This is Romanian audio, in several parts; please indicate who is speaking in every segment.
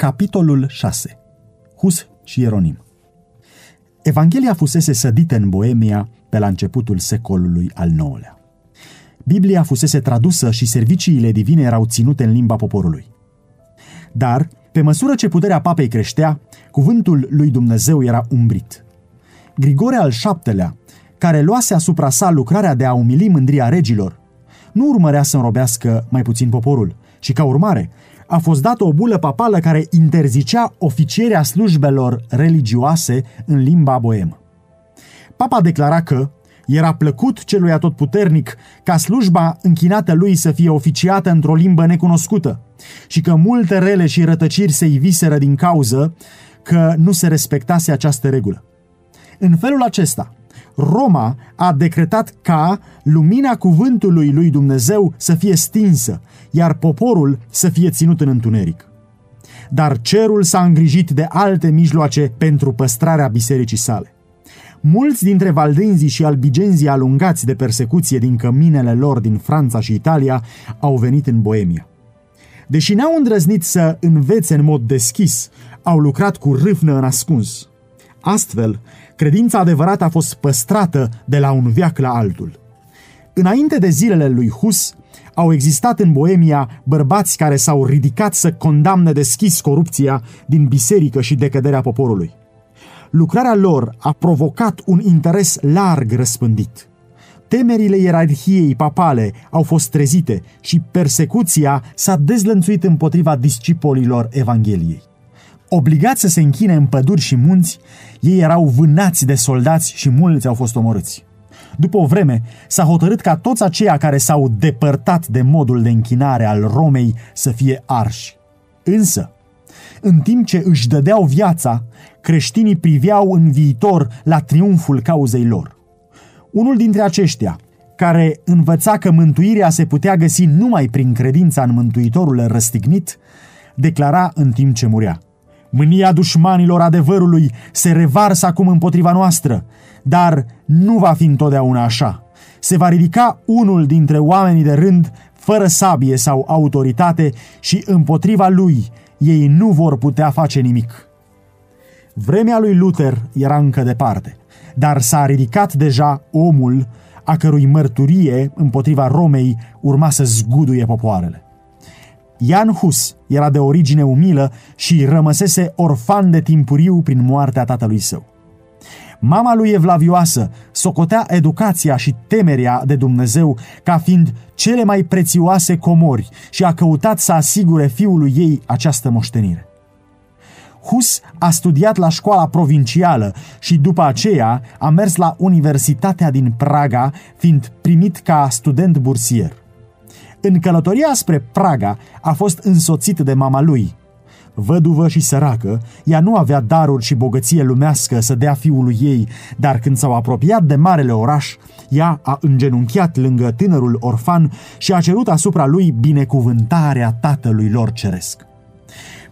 Speaker 1: Capitolul 6 Hus și Ieronim Evanghelia fusese sădită în Boemia pe la începutul secolului al IX-lea. Biblia fusese tradusă și serviciile divine erau ținute în limba poporului. Dar, pe măsură ce puterea papei creștea, cuvântul lui Dumnezeu era umbrit. Grigore al VII-lea, care luase asupra sa lucrarea de a umili mândria regilor, nu urmărea să înrobească mai puțin poporul, și ca urmare a fost dată o bulă papală care interzicea oficierea slujbelor religioase în limba boemă. Papa declara că era plăcut celui atotputernic ca slujba închinată lui să fie oficiată într-o limbă necunoscută și că multe rele și rătăciri se iviseră din cauză că nu se respectase această regulă. În felul acesta, Roma a decretat ca lumina cuvântului lui Dumnezeu să fie stinsă, iar poporul să fie ținut în întuneric. Dar cerul s-a îngrijit de alte mijloace pentru păstrarea bisericii sale. Mulți dintre valdenzii și albigenzii alungați de persecuție din căminele lor din Franța și Italia au venit în Boemia. Deși n-au îndrăznit să învețe în mod deschis, au lucrat cu râvnă în ascuns. Astfel, credința adevărată a fost păstrată de la un veac la altul. Înainte de zilele lui Hus, au existat în Boemia bărbați care s-au ridicat să condamne deschis corupția din biserică și decăderea poporului. Lucrarea lor a provocat un interes larg răspândit. Temerile ierarhiei papale au fost trezite și persecuția s-a dezlănțuit împotriva discipolilor Evangheliei. Obligați să se închine în păduri și munți, ei erau vânați de soldați și mulți au fost omorâți. După o vreme, s-a hotărât ca toți aceia care s-au depărtat de modul de închinare al Romei să fie arși. Însă, în timp ce își dădeau viața, creștinii priveau în viitor la triumful cauzei lor. Unul dintre aceștia, care învăța că mântuirea se putea găsi numai prin credința în Mântuitorul răstignit, declara în timp ce murea – Mânia dușmanilor adevărului se revarsă acum împotriva noastră, dar nu va fi întotdeauna așa. Se va ridica unul dintre oamenii de rând, fără sabie sau autoritate, și împotriva lui ei nu vor putea face nimic. Vremea lui Luther era încă departe, dar s-a ridicat deja omul a cărui mărturie împotriva Romei urma să zguduie popoarele. Jan Hus era de origine umilă și rămăsese orfan de timpuriu prin moartea tatălui său. Mama lui evlavioasă socotea educația și temerea de Dumnezeu ca fiind cele mai prețioase comori și a căutat să asigure fiului ei această moștenire. Hus a studiat la școala provincială și după aceea a mers la Universitatea din Praga, fiind primit ca student bursier. În călătoria spre Praga a fost însoțit de mama lui. Văduvă și săracă, ea nu avea daruri și bogăție lumească să dea fiului ei, dar când s-au apropiat de marele oraș, ea a îngenunchiat lângă tânărul orfan și a cerut asupra lui binecuvântarea tatălui lor ceresc.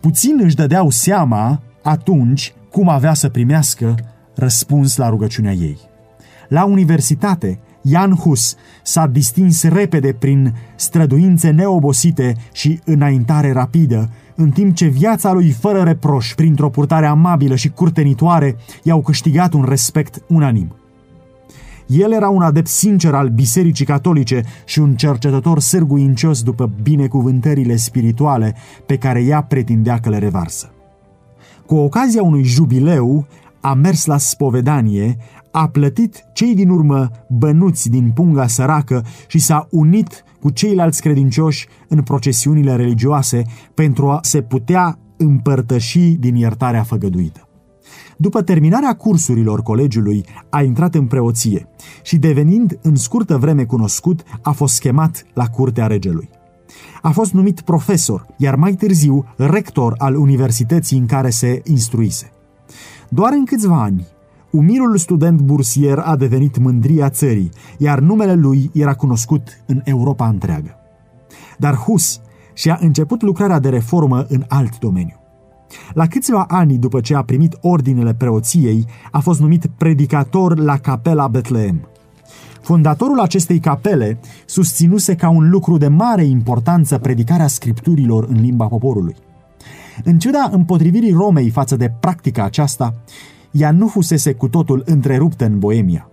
Speaker 1: Puțin își dădeau seama atunci cum avea să primească răspuns la rugăciunea ei. La universitate, Jan Hus s-a distins repede prin străduințe neobosite și înaintare rapidă, în timp ce viața lui fără reproș, printr-o purtare amabilă și curtenitoare, i-au câștigat un respect unanim. El era un adept sincer al Bisericii Catolice și un cercetător sârguincios după binecuvântările spirituale pe care ea pretindea că le revarsă. Cu ocazia unui jubileu, a mers la spovedanie, a plătit cei din urmă bănuți din punga săracă și s-a unit cu ceilalți credincioși în procesiunile religioase pentru a se putea împărtăși din iertarea făgăduită. După terminarea cursurilor colegiului, a intrat în preoție și, devenind în scurtă vreme cunoscut, a fost chemat la curtea regelui. A fost numit profesor, iar mai târziu rector al universității în care se instruise. Doar în câțiva ani, umilul student bursier a devenit mândria țării, iar numele lui era cunoscut în Europa întreagă. Dar Hus și-a început lucrarea de reformă în alt domeniu. La câțiva ani după ce a primit ordinele preoției, a fost numit predicator la capela Betleem. Fondatorul acestei capele susținuse ca un lucru de mare importanță predicarea scripturilor în limba poporului. În ciuda împotrivirii Romei față de practica aceasta, ea nu fusese cu totul întreruptă în Boemia.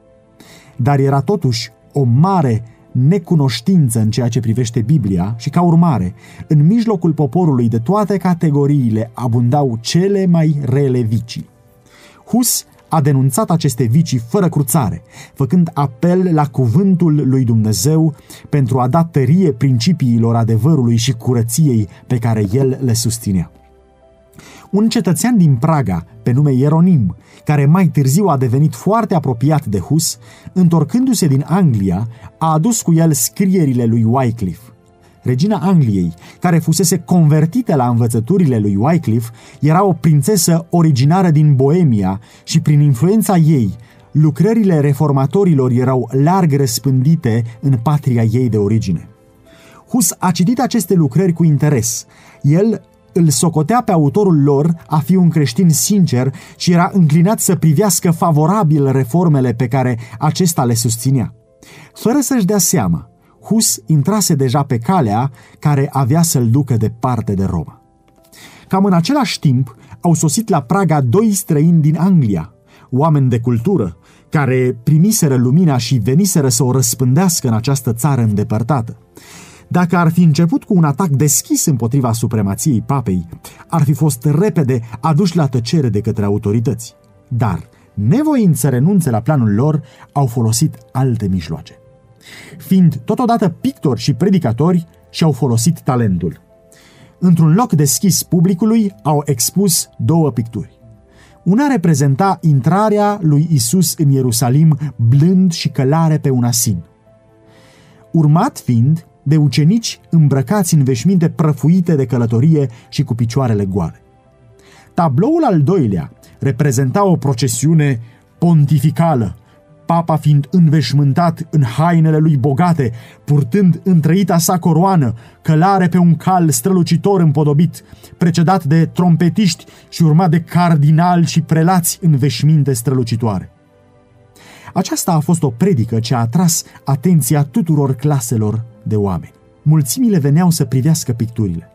Speaker 1: Dar era totuși o mare necunoștință în ceea ce privește Biblia și, ca urmare, în mijlocul poporului de toate categoriile abundau cele mai rele vicii. Hus a denunțat aceste vicii fără cruțare, făcând apel la cuvântul lui Dumnezeu pentru a da tărie principiilor adevărului și curăției pe care el le susținea. Un cetățean din Praga, pe nume Ieronim, care mai târziu a devenit foarte apropiat de Hus, întorcându-se din Anglia, a adus cu el scrierile lui Wycliffe. Regina Angliei, care fusese convertită la învățăturile lui Wycliffe, era o prințesă originară din Boemia și prin influența ei, lucrările reformatorilor erau larg răspândite în patria ei de origine. Hus a citit aceste lucrări cu interes. El îl socotea pe autorul lor a fi un creștin sincer și era înclinat să privească favorabil reformele pe care acesta le susținea. Fără să-și dea seama, Hus intrase deja pe calea care avea să-l ducă departe de Roma. Cam în același timp au sosit la Praga doi străini din Anglia, oameni de cultură, care primiseră lumina și veniseră să o răspândească în această țară îndepărtată. Dacă ar fi început cu un atac deschis împotriva supremației papei, ar fi fost repede aduși la tăcere de către autorități. Dar, nevoind să renunțe la planul lor, au folosit alte mijloace. Fiind totodată pictori și predicatori, și-au folosit talentul. Într-un loc deschis publicului, au expus două picturi. Una reprezenta intrarea lui Isus în Ierusalim blând și călare pe un asin. Urmat fiind de ucenici îmbrăcați în veșminte prăfuite de călătorie și cu picioarele goale. Tabloul al doilea reprezenta o procesiune pontificală, papa fiind înveșmântat în hainele lui bogate, purtând întrăita sa coroană, călare pe un cal strălucitor împodobit, precedat de trompetiști și urmat de cardinali și prelați în veșminte strălucitoare. Aceasta a fost o predică ce a atras atenția tuturor claselor de oameni. Mulțimile veneau să privească picturile.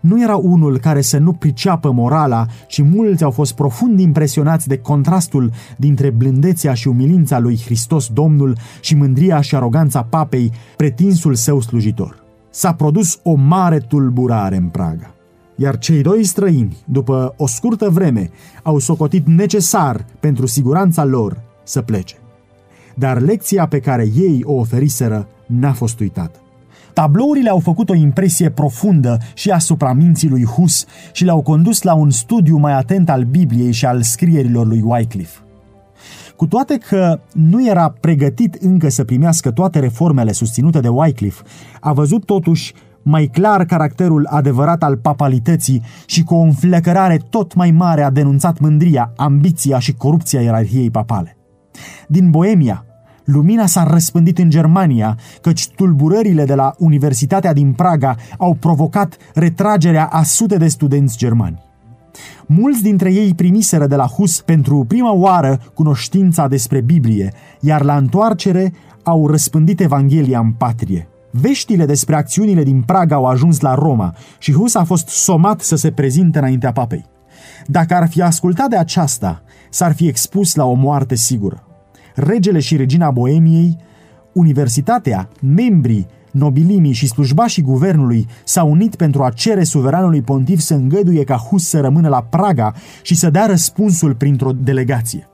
Speaker 1: Nu era unul care să nu priceapă morala și mulți au fost profund impresionați de contrastul dintre blândețea și umilința lui Hristos Domnul și mândria și aroganța papei, pretinsul său slujitor. S-a produs o mare tulburare în Praga. Iar cei doi străini, după o scurtă vreme, au socotit necesar pentru siguranța lor să plece. Dar lecția pe care ei o oferiseră n-a fost uitată. Tablourile au făcut o impresie profundă și asupra minții lui Hus și le-au condus la un studiu mai atent al Bibliei și al scrierilor lui Wycliffe. Cu toate că nu era pregătit încă să primească toate reformele susținute de Wycliffe, a văzut totuși mai clar caracterul adevărat al papalității și cu o înflecărare tot mai mare a denunțat mândria, ambiția și corupția ierarhiei papale. Din Boemia, lumina s-a răspândit în Germania, căci tulburările de la Universitatea din Praga au provocat retragerea a sute de studenți germani. Mulți dintre ei primiseră de la Hus pentru prima oară cunoștința despre Biblie, iar la întoarcere au răspândit Evanghelia în patrie. Veștile despre acțiunile din Praga au ajuns la Roma și Hus a fost somat să se prezinte înaintea papei. Dacă ar fi ascultat de aceasta, s-ar fi expus la o moarte sigură regele și regina Boemiei, universitatea, membrii, nobilimii și slujbașii guvernului s-au unit pentru a cere suveranului pontif să îngăduie ca Hus să rămână la Praga și să dea răspunsul printr-o delegație.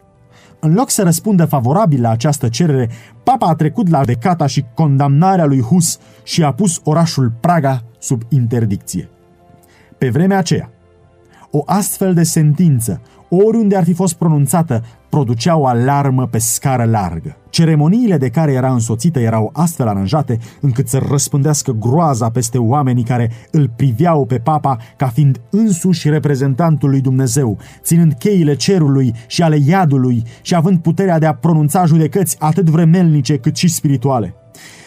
Speaker 1: În loc să răspundă favorabil la această cerere, papa a trecut la decata și condamnarea lui Hus și a pus orașul Praga sub interdicție. Pe vremea aceea, o astfel de sentință, oriunde ar fi fost pronunțată, producea o alarmă pe scară largă. Ceremoniile de care era însoțită erau astfel aranjate încât să răspândească groaza peste oamenii care îl priveau pe papa ca fiind însuși reprezentantul lui Dumnezeu, ținând cheile cerului și ale iadului și având puterea de a pronunța judecăți atât vremelnice cât și spirituale.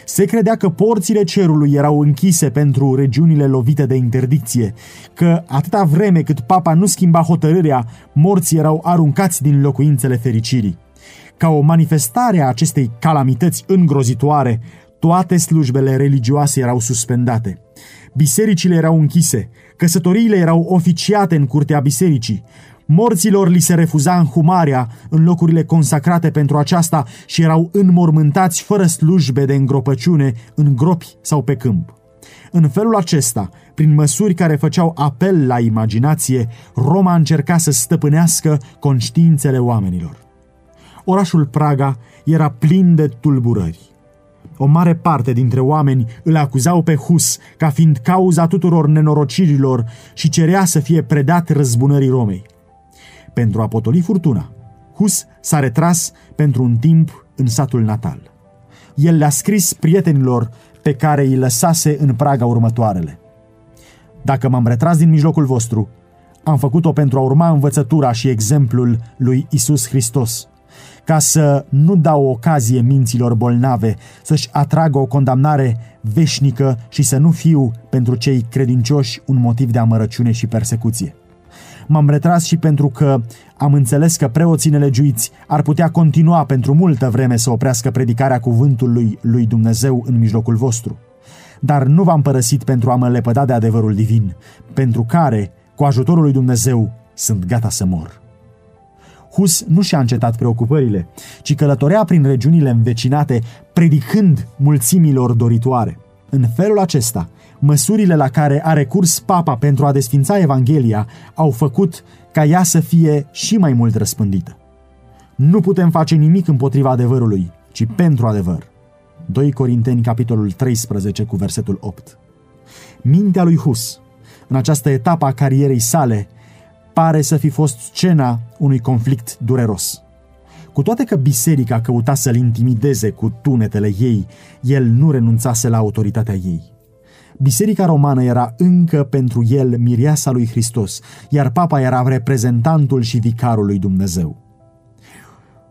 Speaker 1: Se credea că porțile cerului erau închise pentru regiunile lovite de interdicție, că atâta vreme cât papa nu schimba hotărârea, morții erau aruncați din locuințele fericirii. Ca o manifestare a acestei calamități îngrozitoare, toate slujbele religioase erau suspendate. Bisericile erau închise, căsătoriile erau oficiate în curtea bisericii, Morților li se refuza înhumarea în locurile consacrate pentru aceasta și erau înmormântați fără slujbe de îngropăciune în gropi sau pe câmp. În felul acesta, prin măsuri care făceau apel la imaginație, Roma încerca să stăpânească conștiințele oamenilor. Orașul Praga era plin de tulburări. O mare parte dintre oameni îl acuzau pe Hus ca fiind cauza tuturor nenorocirilor și cerea să fie predat răzbunării Romei. Pentru a potoli furtuna, Hus s-a retras pentru un timp în satul natal. El le-a scris prietenilor pe care îi lăsase în Praga următoarele. Dacă m-am retras din mijlocul vostru, am făcut-o pentru a urma învățătura și exemplul lui Isus Hristos, ca să nu dau ocazie minților bolnave să-și atragă o condamnare veșnică și să nu fiu pentru cei credincioși un motiv de amărăciune și persecuție. M-am retras și pentru că am înțeles că preoții nelegiuiți ar putea continua pentru multă vreme să oprească predicarea cuvântului lui Dumnezeu în mijlocul vostru. Dar nu v-am părăsit pentru a mă lepăda de adevărul divin, pentru care, cu ajutorul lui Dumnezeu, sunt gata să mor. Hus nu și-a încetat preocupările, ci călătorea prin regiunile învecinate, predicând mulțimilor doritoare. În felul acesta, măsurile la care a recurs papa pentru a desfința Evanghelia au făcut ca ea să fie și mai mult răspândită. Nu putem face nimic împotriva adevărului, ci pentru adevăr. 2 Corinteni, capitolul 13, cu versetul 8. Mintea lui Hus, în această etapă a carierei sale, pare să fi fost scena unui conflict dureros. Cu toate că biserica căuta să-l intimideze cu tunetele ei, el nu renunțase la autoritatea ei. Biserica romană era încă pentru el mireasa lui Hristos, iar papa era reprezentantul și vicarul lui Dumnezeu.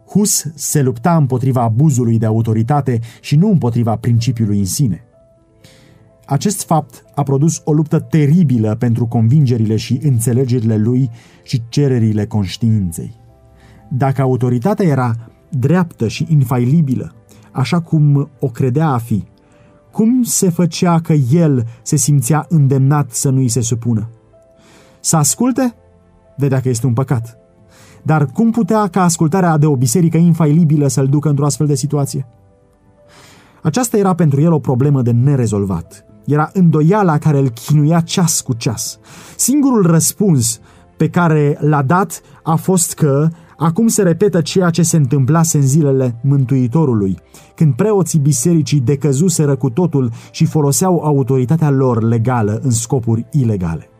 Speaker 1: Hus se lupta împotriva abuzului de autoritate și nu împotriva principiului în sine. Acest fapt a produs o luptă teribilă pentru convingerile și înțelegerile lui și cererile conștiinței. Dacă autoritatea era dreaptă și infailibilă, așa cum o credea a fi, cum se făcea că el se simțea îndemnat să nu-i se supună? Să asculte? Vedea că este un păcat. Dar cum putea ca ascultarea de o biserică infailibilă să-l ducă într-o astfel de situație? Aceasta era pentru el o problemă de nerezolvat. Era îndoiala care îl chinuia ceas cu ceas. Singurul răspuns pe care l-a dat a fost că Acum se repetă ceea ce se întâmplase în zilele Mântuitorului, când preoții bisericii decăzuseră cu totul și foloseau autoritatea lor legală în scopuri ilegale.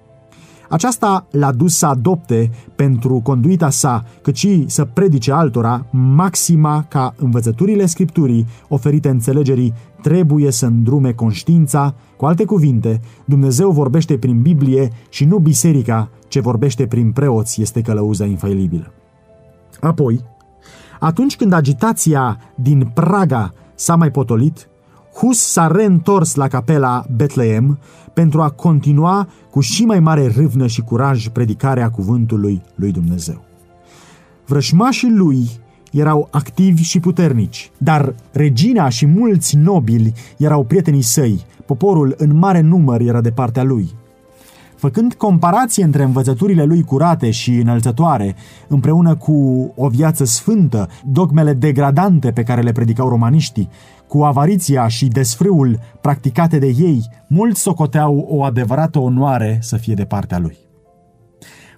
Speaker 1: Aceasta l-a dus să adopte pentru conduita sa, cât și să predice altora, maxima ca învățăturile Scripturii oferite înțelegerii trebuie să îndrume conștiința, cu alte cuvinte, Dumnezeu vorbește prin Biblie și nu biserica ce vorbește prin preoți este călăuza infailibilă. Apoi, atunci când agitația din Praga s-a mai potolit, Hus s-a reîntors la capela Betleem pentru a continua cu și mai mare râvnă și curaj predicarea cuvântului lui Dumnezeu. Vrășmașii lui erau activi și puternici, dar regina și mulți nobili erau prietenii săi, poporul în mare număr era de partea lui – făcând comparație între învățăturile lui curate și înălțătoare, împreună cu o viață sfântă, dogmele degradante pe care le predicau romaniștii, cu avariția și desfrâul practicate de ei, mulți socoteau o adevărată onoare să fie de partea lui.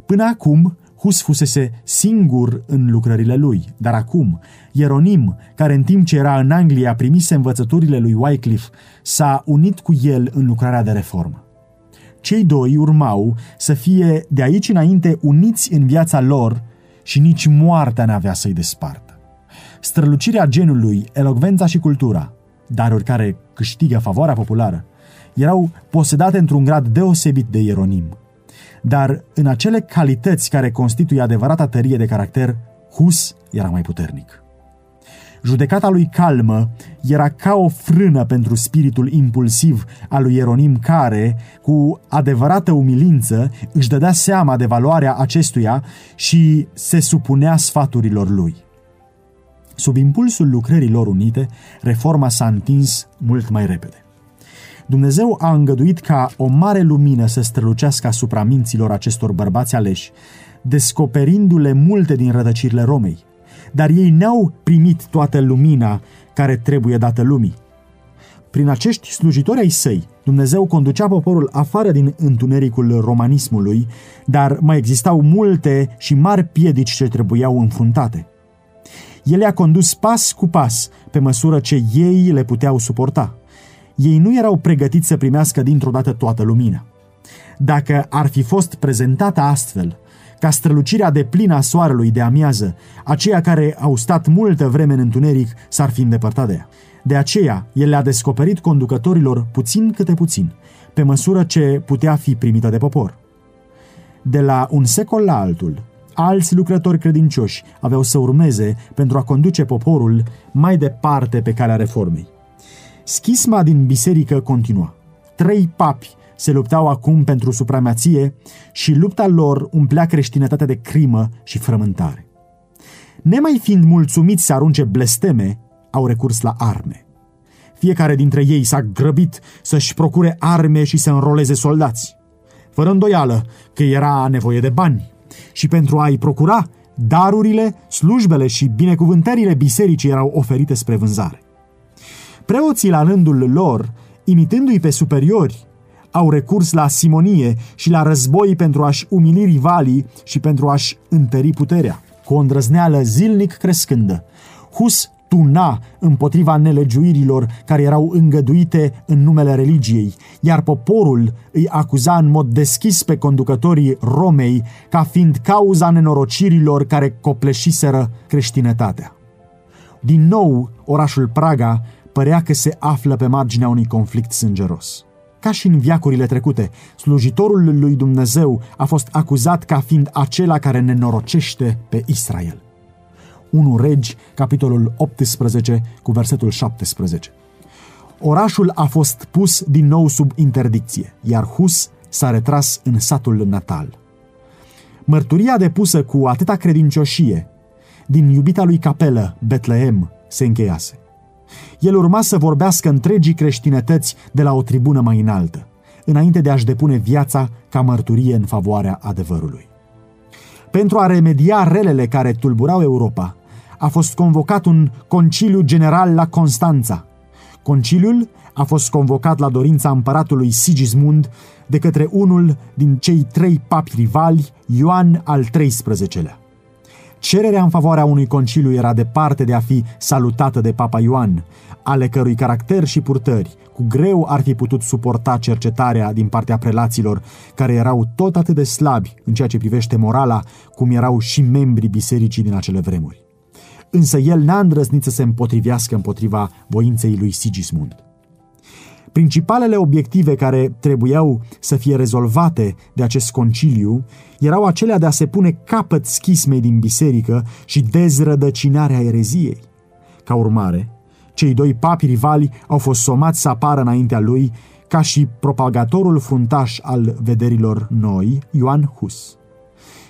Speaker 1: Până acum, Hus fusese singur în lucrările lui, dar acum, Ieronim, care în timp ce era în Anglia primise învățăturile lui Wycliffe, s-a unit cu el în lucrarea de reformă. Cei doi urmau să fie de aici înainte uniți în viața lor și nici moartea n-avea să-i despartă. Strălucirea genului, elocvența și cultura, daruri care câștigă favoarea populară, erau posedate într-un grad deosebit de ieronim. Dar în acele calități care constituie adevărata tărie de caracter, Hus era mai puternic. Judecata lui calmă era ca o frână pentru spiritul impulsiv al lui Ieronim care, cu adevărată umilință, își dădea seama de valoarea acestuia și se supunea sfaturilor lui. Sub impulsul lucrărilor unite, reforma s-a întins mult mai repede. Dumnezeu a îngăduit ca o mare lumină să strălucească asupra minților acestor bărbați aleși, descoperindu-le multe din rădăcirile Romei. Dar ei n-au primit toată lumina care trebuie dată lumii. Prin acești slujitori ai săi, Dumnezeu conducea poporul afară din întunericul romanismului, dar mai existau multe și mari piedici ce trebuiau înfruntate. El i-a condus pas cu pas, pe măsură ce ei le puteau suporta. Ei nu erau pregătiți să primească dintr-o dată toată lumina. Dacă ar fi fost prezentată astfel, ca strălucirea de plină a soarelui de amiază, aceia care au stat multă vreme în întuneric s-ar fi îndepărtat de ea. De aceea, el le-a descoperit conducătorilor puțin câte puțin, pe măsură ce putea fi primită de popor. De la un secol la altul, alți lucrători credincioși aveau să urmeze pentru a conduce poporul mai departe pe calea reformei. Schisma din biserică continua. Trei papi se luptau acum pentru supremație și lupta lor umplea creștinătatea de crimă și frământare. Nemai fiind mulțumiți să arunce blesteme, au recurs la arme. Fiecare dintre ei s-a grăbit să-și procure arme și să înroleze soldați. Fără îndoială că era nevoie de bani și pentru a-i procura, darurile, slujbele și binecuvântările bisericii erau oferite spre vânzare. Preoții la rândul lor, imitându-i pe superiori, au recurs la simonie și la război pentru a-și umili rivalii și pentru a-și întări puterea, cu o îndrăzneală zilnic crescândă. Hus tuna împotriva nelegiuirilor care erau îngăduite în numele religiei, iar poporul îi acuza în mod deschis pe conducătorii Romei ca fiind cauza nenorocirilor care copleșiseră creștinătatea. Din nou, orașul Praga părea că se află pe marginea unui conflict sângeros. Ca și în viacurile trecute, slujitorul lui Dumnezeu a fost acuzat ca fiind acela care nenorocește pe Israel. 1 Regi, capitolul 18, cu versetul 17. Orașul a fost pus din nou sub interdicție, iar Hus s-a retras în satul natal. Mărturia depusă cu atâta credincioșie din iubita lui capelă, Betlehem, se încheiase. El urma să vorbească întregii creștinătăți de la o tribună mai înaltă, înainte de a-și depune viața ca mărturie în favoarea adevărului. Pentru a remedia relele care tulburau Europa, a fost convocat un conciliu general la Constanța. Conciliul a fost convocat la dorința împăratului Sigismund de către unul din cei trei papi rivali, Ioan al XIII-lea. Cererea în favoarea unui conciliu era departe de a fi salutată de Papa Ioan, ale cărui caracter și purtări cu greu ar fi putut suporta cercetarea din partea prelaților, care erau tot atât de slabi în ceea ce privește morala, cum erau și membrii bisericii din acele vremuri însă el n-a îndrăznit să se împotrivească împotriva voinței lui Sigismund. Principalele obiective care trebuiau să fie rezolvate de acest conciliu erau acelea de a se pune capăt schismei din biserică și dezrădăcinarea ereziei. Ca urmare, cei doi papi rivali au fost somați să apară înaintea lui ca și propagatorul fruntaș al vederilor noi, Ioan Hus.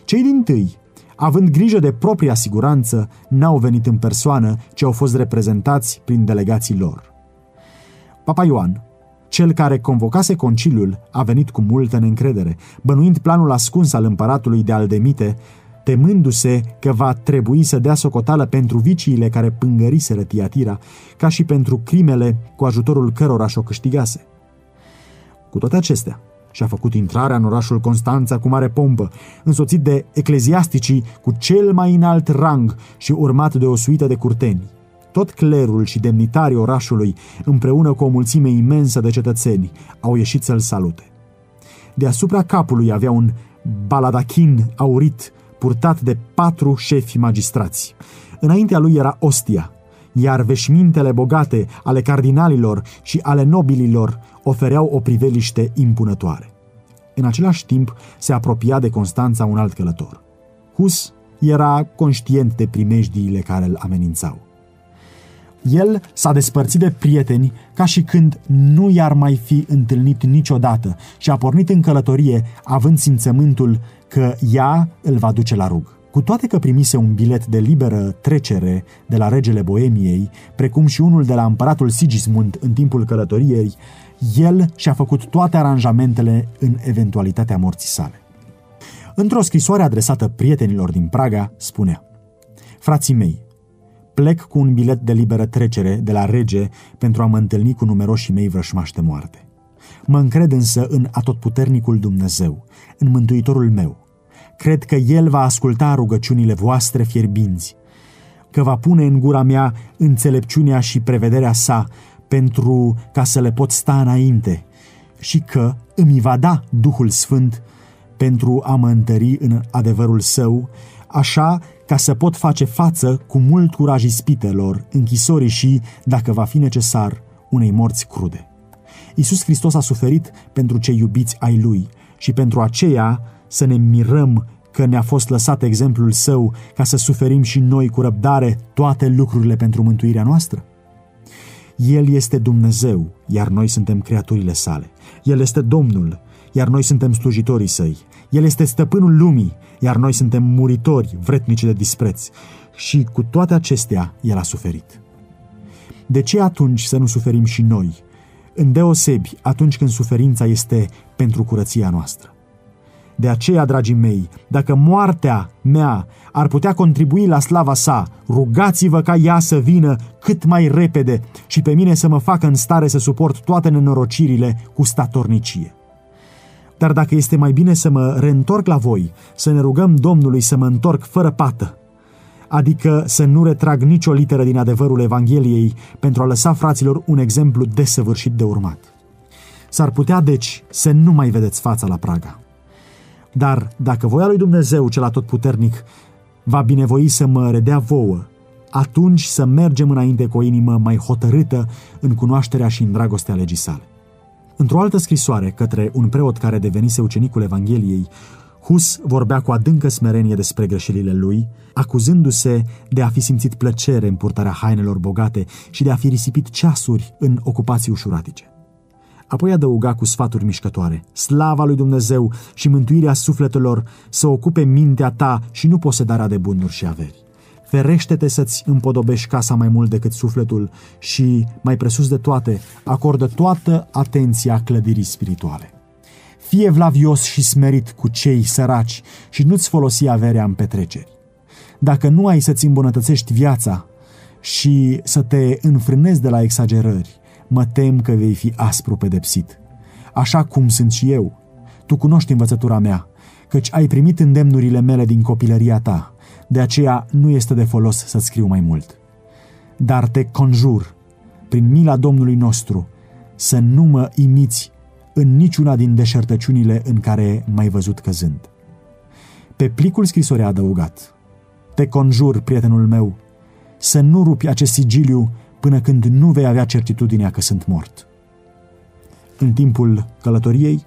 Speaker 1: Cei din tâi având grijă de propria siguranță, n-au venit în persoană, ci au fost reprezentați prin delegații lor. Papa Ioan, cel care convocase conciliul, a venit cu multă neîncredere, bănuind planul ascuns al împăratului de Aldemite, temându-se că va trebui să dea socotală pentru viciile care pângăriseră Tiatira, ca și pentru crimele cu ajutorul cărora și-o câștigase. Cu toate acestea, și-a făcut intrarea în orașul Constanța cu mare pompă, însoțit de ecleziasticii cu cel mai înalt rang și urmat de o suită de curteni. Tot clerul și demnitarii orașului, împreună cu o mulțime imensă de cetățeni, au ieșit să-l salute. Deasupra capului avea un baladachin aurit purtat de patru șefi magistrați. Înaintea lui era ostia, iar veșmintele bogate ale cardinalilor și ale nobililor ofereau o priveliște impunătoare. În același timp se apropia de Constanța un alt călător. Hus era conștient de primejdiile care îl amenințau. El s-a despărțit de prieteni ca și când nu i-ar mai fi întâlnit niciodată și a pornit în călătorie având simțământul că ea îl va duce la rug. Cu toate că primise un bilet de liberă trecere de la regele Boemiei, precum și unul de la împăratul Sigismund în timpul călătoriei, el și-a făcut toate aranjamentele în eventualitatea morții sale. Într-o scrisoare adresată prietenilor din Praga, spunea Frații mei, plec cu un bilet de liberă trecere de la rege pentru a mă întâlni cu numeroșii mei vrășmași de moarte. Mă încred însă în atotputernicul Dumnezeu, în Mântuitorul meu. Cred că El va asculta rugăciunile voastre fierbinți, că va pune în gura mea înțelepciunea și prevederea sa pentru ca să le pot sta înainte și că îmi va da Duhul Sfânt pentru a mă întări în adevărul său, așa ca să pot face față cu mult curaj ispitelor, închisorii și, dacă va fi necesar, unei morți crude. Iisus Hristos a suferit pentru cei iubiți ai Lui și pentru aceea să ne mirăm că ne-a fost lăsat exemplul Său ca să suferim și noi cu răbdare toate lucrurile pentru mântuirea noastră? El este Dumnezeu, iar noi suntem creaturile sale. El este Domnul, iar noi suntem slujitorii săi. El este stăpânul lumii, iar noi suntem muritori, vretnici de dispreț. Și cu toate acestea, El a suferit. De ce atunci să nu suferim și noi, îndeosebi atunci când suferința este pentru curăția noastră? De aceea, dragii mei, dacă moartea mea ar putea contribui la slava sa, rugați-vă ca ea să vină cât mai repede și pe mine să mă facă în stare să suport toate nenorocirile cu statornicie. Dar dacă este mai bine să mă reîntorc la voi, să ne rugăm Domnului să mă întorc fără pată, adică să nu retrag nicio literă din adevărul Evangheliei pentru a lăsa fraților un exemplu desăvârșit de urmat. S-ar putea, deci, să nu mai vedeți fața la Praga. Dar dacă voia lui Dumnezeu cel atotputernic va binevoi să mă redea vouă, atunci să mergem înainte cu o inimă mai hotărâtă în cunoașterea și în dragostea legii sale. Într-o altă scrisoare către un preot care devenise ucenicul Evangheliei, Hus vorbea cu adâncă smerenie despre greșelile lui, acuzându-se de a fi simțit plăcere în purtarea hainelor bogate și de a fi risipit ceasuri în ocupații ușuratice. Apoi adăuga cu sfaturi mișcătoare, slava lui Dumnezeu și mântuirea sufletelor să ocupe mintea ta și nu posedarea de bunuri și averi. Ferește-te să-ți împodobești casa mai mult decât sufletul și, mai presus de toate, acordă toată atenția clădirii spirituale. Fie vlavios și smerit cu cei săraci și nu-ți folosi averea în petreceri. Dacă nu ai să-ți îmbunătățești viața și să te înfrânezi de la exagerări, mă tem că vei fi aspru pedepsit. Așa cum sunt și eu. Tu cunoști învățătura mea, căci ai primit îndemnurile mele din copilăria ta, de aceea nu este de folos să scriu mai mult. Dar te conjur, prin mila Domnului nostru, să nu mă imiți în niciuna din deșertăciunile în care m-ai văzut căzând. Pe plicul scrisorii a adăugat, Te conjur, prietenul meu, să nu rupi acest sigiliu până când nu vei avea certitudinea că sunt mort. În timpul călătoriei,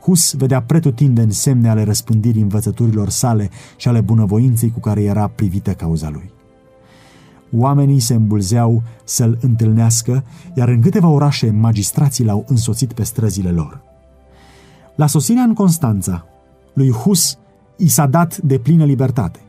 Speaker 1: Hus vedea pretutindeni semne ale răspândirii învățăturilor sale și ale bunăvoinței cu care era privită cauza lui. Oamenii se îmbulzeau să-l întâlnească, iar în câteva orașe magistrații l-au însoțit pe străzile lor. La sosirea în Constanța, lui Hus i s-a dat de plină libertate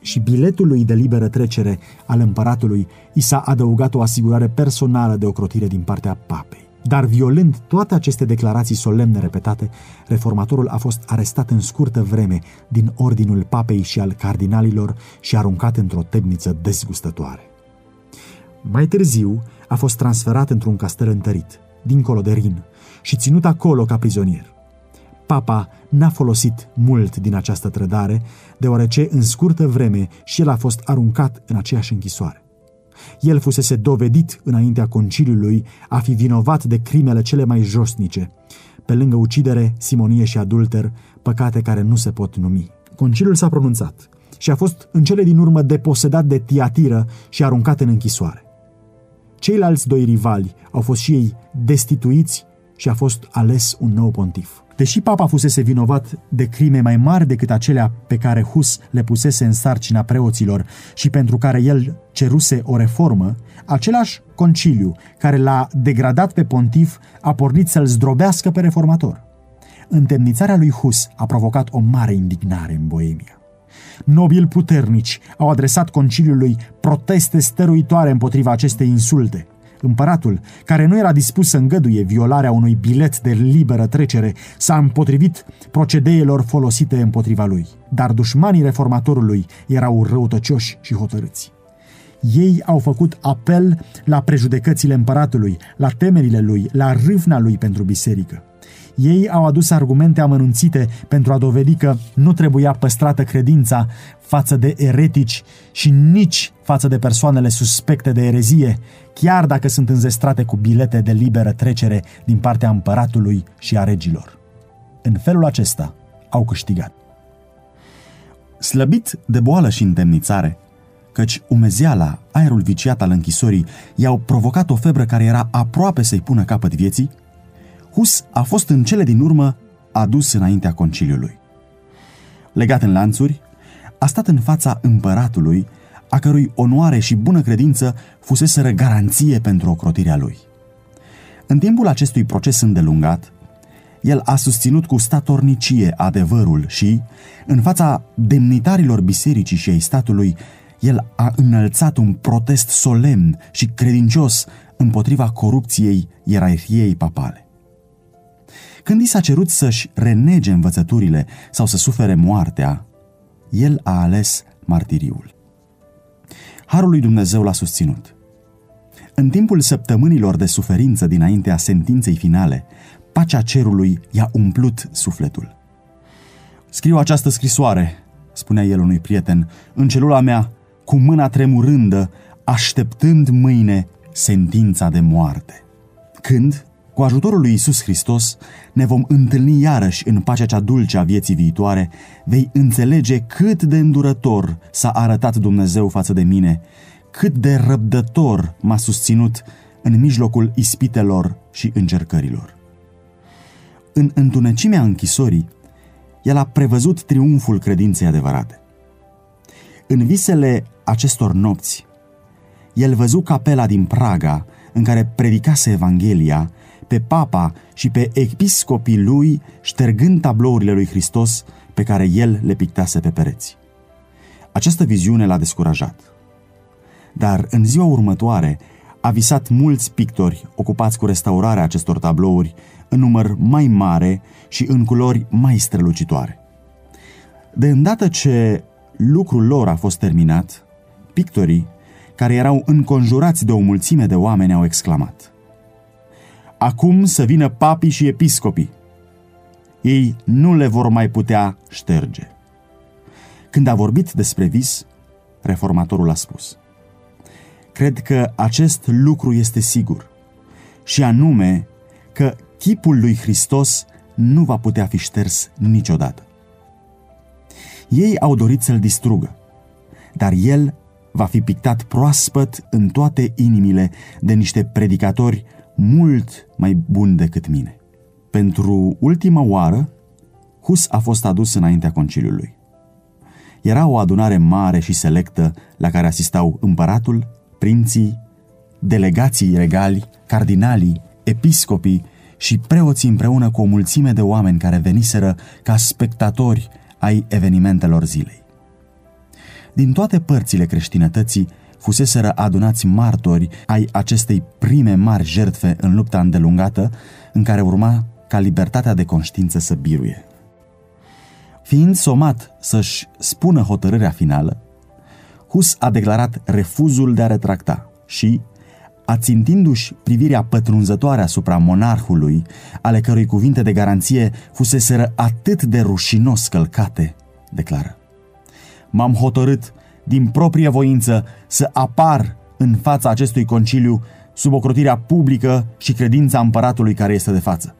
Speaker 1: și biletului de liberă trecere al împăratului i s-a adăugat o asigurare personală de ocrotire din partea papei. Dar violând toate aceste declarații solemne repetate, reformatorul a fost arestat în scurtă vreme din ordinul papei și al cardinalilor și aruncat într-o temniță dezgustătoare. Mai târziu a fost transferat într-un castel întărit, dincolo de Rin, și ținut acolo ca prizonier. Papa n-a folosit mult din această trădare, deoarece în scurtă vreme și el a fost aruncat în aceeași închisoare. El fusese dovedit înaintea conciliului a fi vinovat de crimele cele mai josnice, pe lângă ucidere, simonie și adulter, păcate care nu se pot numi. Conciliul s-a pronunțat și a fost în cele din urmă deposedat de tiatiră și aruncat în închisoare. Ceilalți doi rivali au fost și ei destituiți și a fost ales un nou pontif. Deși papa fusese vinovat de crime mai mari decât acelea pe care Hus le pusese în sarcina preoților și pentru care el ceruse o reformă, același conciliu care l-a degradat pe pontif a pornit să-l zdrobească pe reformator. Întemnițarea lui Hus a provocat o mare indignare în Boemia. Nobili puternici au adresat conciliului proteste stăruitoare împotriva acestei insulte. Împăratul, care nu era dispus să îngăduie violarea unui bilet de liberă trecere, s-a împotrivit procedeelor folosite împotriva lui. Dar dușmanii reformatorului erau răutăcioși și hotărâți. Ei au făcut apel la prejudecățile împăratului, la temerile lui, la râvna lui pentru biserică. Ei au adus argumente amănunțite pentru a dovedi că nu trebuia păstrată credința față de eretici și nici față de persoanele suspecte de erezie, chiar dacă sunt înzestrate cu bilete de liberă trecere din partea împăratului și a regilor. În felul acesta au câștigat.
Speaker 2: Slăbit de boală și întemnițare, căci umezeala, aerul viciat al închisorii, i-au provocat o febră care era aproape să-i pună capăt vieții, Hus a fost în cele din urmă adus înaintea conciliului. Legat în lanțuri, a stat în fața împăratului, a cărui onoare și bună credință fuseseră garanție pentru ocrotirea lui. În timpul acestui proces îndelungat, el a susținut cu statornicie adevărul și, în fața demnitarilor bisericii și ai statului, el a înălțat un protest solemn și credincios împotriva corupției ierarhiei papale. Când i s-a cerut să-și renege învățăturile sau să sufere moartea, el a ales martiriul. Harul lui Dumnezeu l-a susținut. În timpul săptămânilor de suferință dinaintea sentinței finale, pacea cerului i-a umplut sufletul. Scriu această scrisoare, spunea el unui prieten, în celula mea, cu mâna tremurândă, așteptând mâine sentința de moarte. Când, cu ajutorul lui Isus Hristos, ne vom întâlni iarăși în pacea cea dulce a vieții viitoare, vei înțelege cât de îndurător s-a arătat Dumnezeu față de mine, cât de răbdător m-a susținut în mijlocul ispitelor și încercărilor. În întunecimea închisorii, el a prevăzut triumful credinței adevărate. În visele acestor nopți, el văzu capela din Praga, în care predicase Evanghelia, pe papa și pe episcopii lui, ștergând tablourile lui Hristos pe care el le pictase pe pereți. Această viziune l-a descurajat. Dar în ziua următoare a visat mulți pictori ocupați cu restaurarea acestor tablouri în număr mai mare și în culori mai strălucitoare. De îndată ce lucrul lor a fost terminat, pictorii, care erau înconjurați de o mulțime de oameni, au exclamat – Acum să vină papii și episcopii. Ei nu le vor mai putea șterge. Când a vorbit despre vis, reformatorul a spus Cred că acest lucru este sigur și anume că chipul lui Hristos nu va putea fi șters niciodată. Ei au dorit să-l distrugă, dar el va fi pictat proaspăt în toate inimile de niște predicatori mult mai bun decât mine. Pentru ultima oară, Hus a fost adus înaintea conciliului. Era o adunare mare și selectă la care asistau împăratul, prinții, delegații regali, cardinalii, episcopii și preoții împreună cu o mulțime de oameni care veniseră ca spectatori ai evenimentelor zilei. Din toate părțile creștinătății fuseseră adunați martori ai acestei prime mari jertfe în lupta îndelungată în care urma ca libertatea de conștiință să biruie. Fiind somat să-și spună hotărârea finală, Hus a declarat refuzul de a retracta și, ațintindu-și privirea pătrunzătoare asupra monarhului, ale cărui cuvinte de garanție fuseseră atât de rușinos călcate, declară. M-am hotărât din proprie voință să apar în fața acestui conciliu sub ocrotirea publică și credința împăratului care este de față.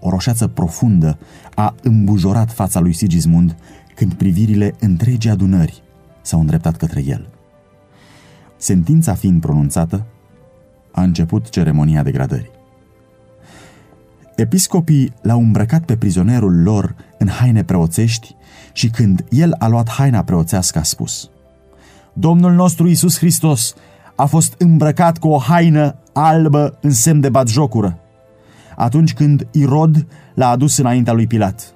Speaker 2: O roșeață profundă a îmbujorat fața lui Sigismund când privirile întregii adunări s-au îndreptat către el. Sentința fiind pronunțată, a început ceremonia degradării. Episcopii l-au îmbrăcat pe prizonerul lor în haine preoțești și când el a luat haina preoțească a spus Domnul nostru Iisus Hristos a fost îmbrăcat cu o haină albă în semn de batjocură, atunci când Irod l-a adus înaintea lui Pilat.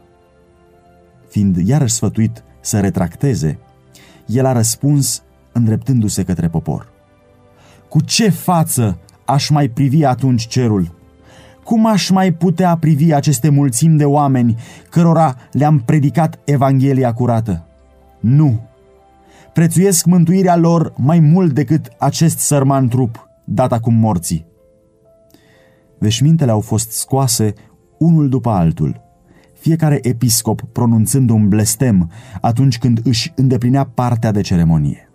Speaker 2: Fiind iarăși sfătuit să retracteze, el a răspuns îndreptându-se către popor. Cu ce față aș mai privi atunci cerul? Cum aș mai putea privi aceste mulțimi de oameni cărora le-am predicat Evanghelia curată? Nu! Prețuiesc mântuirea lor mai mult decât acest sărman trup, dat acum morții. Veșmintele au fost scoase unul după altul, fiecare episcop pronunțând un blestem atunci când își îndeplinea partea de ceremonie.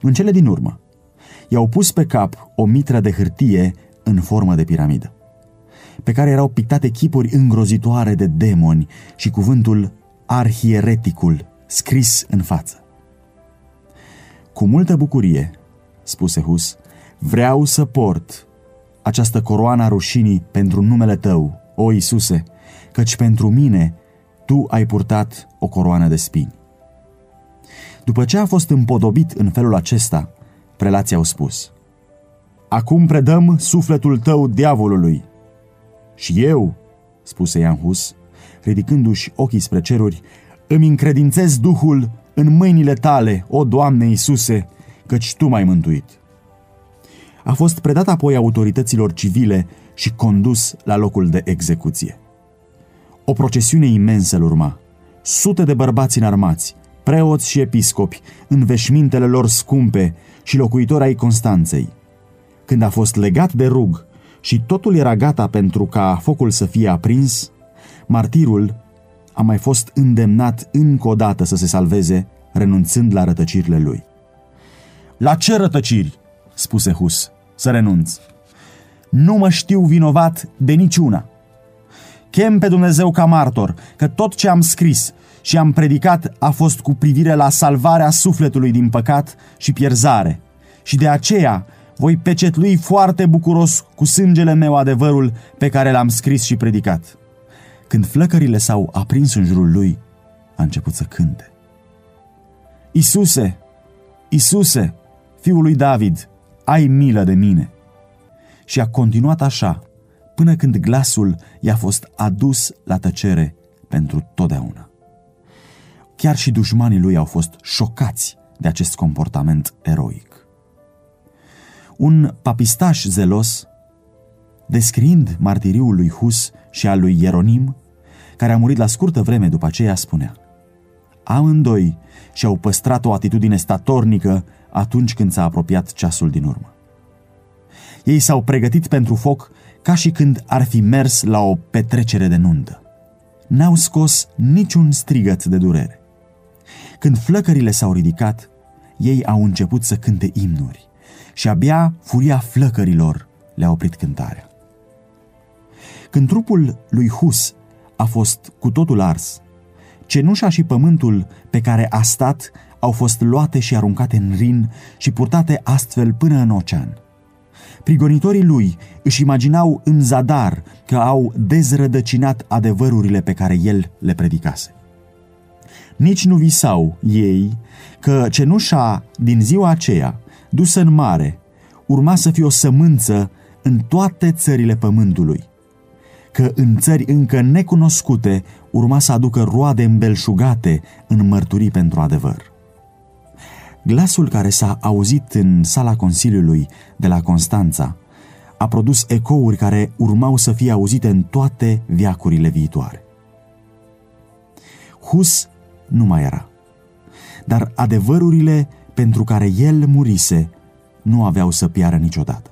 Speaker 2: În cele din urmă, i-au pus pe cap o mitră de hârtie în formă de piramidă, pe care erau pictate chipuri îngrozitoare de demoni și cuvântul arhiereticul scris în față. Cu multă bucurie, spuse Hus, vreau să port această coroană a rușinii pentru numele tău, o Iisuse, căci pentru mine tu ai purtat o coroană de spini. După ce a fost împodobit în felul acesta, prelații au spus, Acum predăm sufletul tău diavolului. Și eu, spuse Ian Hus, ridicându-și ochii spre ceruri, îmi încredințez Duhul în mâinile tale, o Doamne Iisuse, căci Tu m-ai mântuit. A fost predat apoi autorităților civile și condus la locul de execuție. O procesiune imensă îl urma. Sute de bărbați înarmați, preoți și episcopi, în veșmintele lor scumpe și locuitori ai Constanței. Când a fost legat de rug și totul era gata pentru ca focul să fie aprins, martirul a mai fost îndemnat încă o dată să se salveze, renunțând la rătăcirile lui. La ce rătăciri? spuse Hus. Să renunț. Nu mă știu vinovat de niciuna. Chem pe Dumnezeu ca martor că tot ce am scris și am predicat a fost cu privire la salvarea sufletului din păcat și pierzare. Și de aceea voi pecetlui foarte bucuros cu sângele meu adevărul pe care l-am scris și predicat. Când flăcările s-au aprins în jurul lui, a început să cânte. Isuse, Isuse, fiul lui David, ai milă de mine. Și a continuat așa, până când glasul i-a fost adus la tăcere pentru totdeauna. Chiar și dușmanii lui au fost șocați de acest comportament eroic. Un papistaș zelos, descriind martiriul lui Hus și al lui Ieronim, care a murit la scurtă vreme după aceea, spunea Amândoi și-au păstrat o atitudine statornică atunci când s-a apropiat ceasul din urmă. Ei s-au pregătit pentru foc ca și când ar fi mers la o petrecere de nuntă. N-au scos niciun strigăt de durere. Când flăcările s-au ridicat, ei au început să cânte imnuri și abia furia flăcărilor le-a oprit cântarea. Când trupul lui Hus a fost cu totul ars, cenușa și pământul pe care a stat au fost luate și aruncate în Rin și purtate astfel până în ocean. Prigonitorii lui își imaginau în zadar că au dezrădăcinat adevărurile pe care el le predicase. Nici nu visau ei că cenușa din ziua aceea, dusă în mare, urma să fie o sămânță în toate țările pământului, că în țări încă necunoscute urma să aducă roade îmbelșugate în mărturii pentru adevăr. Glasul care s-a auzit în sala Consiliului de la Constanța a produs ecouri care urmau să fie auzite în toate viacurile viitoare. Hus nu mai era, dar adevărurile pentru care el murise nu aveau să piară niciodată.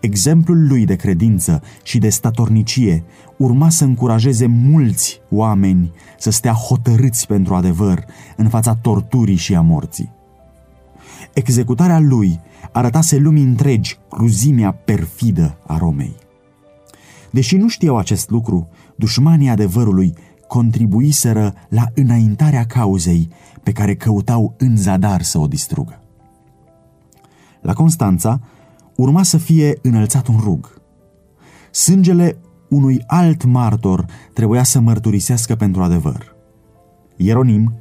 Speaker 2: Exemplul lui de credință și de statornicie urma să încurajeze mulți oameni să stea hotărâți pentru adevăr în fața torturii și a morții. Executarea lui arătase lumii întregi cruzimea perfidă a Romei. Deși nu știau acest lucru, dușmanii adevărului contribuiseră la înaintarea cauzei pe care căutau în zadar să o distrugă. La Constanța urma să fie înălțat un rug. Sângele unui alt martor trebuia să mărturisească pentru adevăr. Ieronim,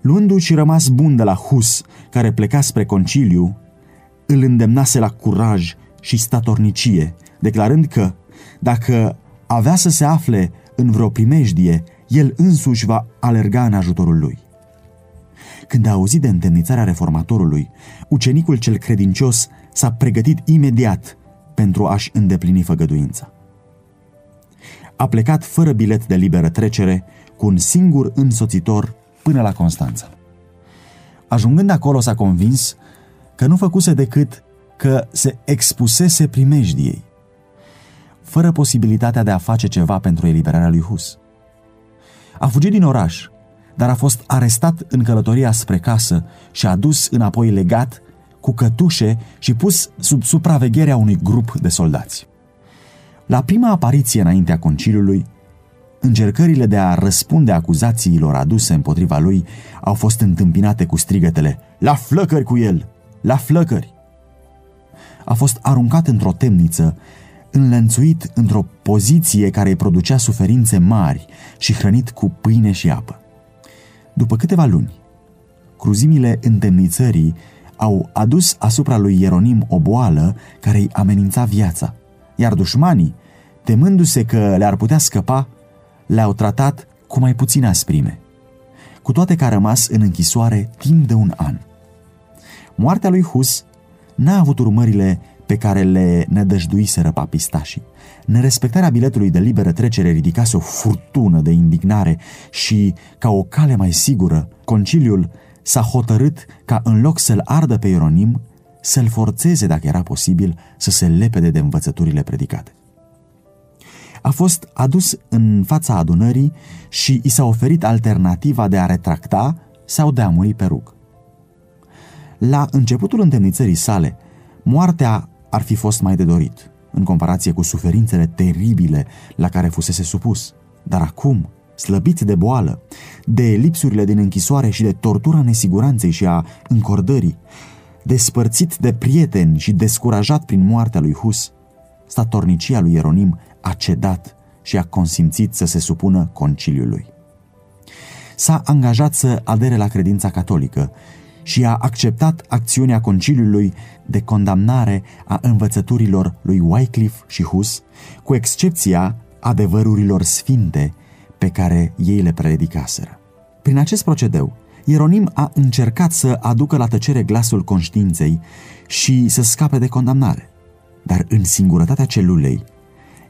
Speaker 2: luându-și rămas bun de la Hus, care pleca spre conciliu, îl îndemnase la curaj și statornicie, declarând că, dacă avea să se afle în vreo primejdie, el însuși va alerga în ajutorul lui. Când a auzit de întemnițarea reformatorului, ucenicul cel credincios s-a pregătit imediat pentru a-și îndeplini făgăduința. A plecat fără bilet de liberă trecere, cu un singur însoțitor până la Constanța. Ajungând acolo s-a convins că nu făcuse decât că se expusese primejdiei, fără posibilitatea de a face ceva pentru eliberarea lui Hus. A fugit din oraș, dar a fost arestat în călătoria spre casă și a dus înapoi legat cu cătușe și pus sub supravegherea unui grup de soldați. La prima apariție înaintea conciliului, încercările de a răspunde acuzațiilor aduse împotriva lui au fost întâmpinate cu strigătele La flăcări cu el! La flăcări! A fost aruncat într-o temniță, înlănțuit într-o poziție care îi producea suferințe mari și hrănit cu pâine și apă. După câteva luni, cruzimile întemnițării au adus asupra lui Ieronim o boală care îi amenința viața, iar dușmanii, temându-se că le-ar putea scăpa, le-au tratat cu mai puține asprime, cu toate că a rămas în închisoare timp de un an. Moartea lui Hus n-a avut urmările pe care le nădăjduiseră papistașii. Nerespectarea biletului de liberă trecere ridicase o furtună de indignare și, ca o cale mai sigură, conciliul s-a hotărât ca în loc să-l ardă pe Ieronim, să-l forțeze, dacă era posibil, să se lepede de învățăturile predicate. A fost adus în fața adunării și i s-a oferit alternativa de a retracta sau de a muri pe rug. La începutul întemnițării sale, moartea ar fi fost mai de dorit, în comparație cu suferințele teribile la care fusese supus. Dar acum, slăbit de boală, de lipsurile din închisoare și de tortura nesiguranței și a încordării, despărțit de prieteni și descurajat prin moartea lui Hus, statornicia lui Ieronim a cedat și a consimțit să se supună conciliului. S-a angajat să adere la credința catolică și a acceptat acțiunea conciliului de condamnare a învățăturilor lui Wycliffe și Hus, cu excepția adevărurilor sfinte pe care ei le predicaseră. Prin acest procedeu, Ieronim a încercat să aducă la tăcere glasul conștiinței și să scape de condamnare. Dar în singurătatea celulei,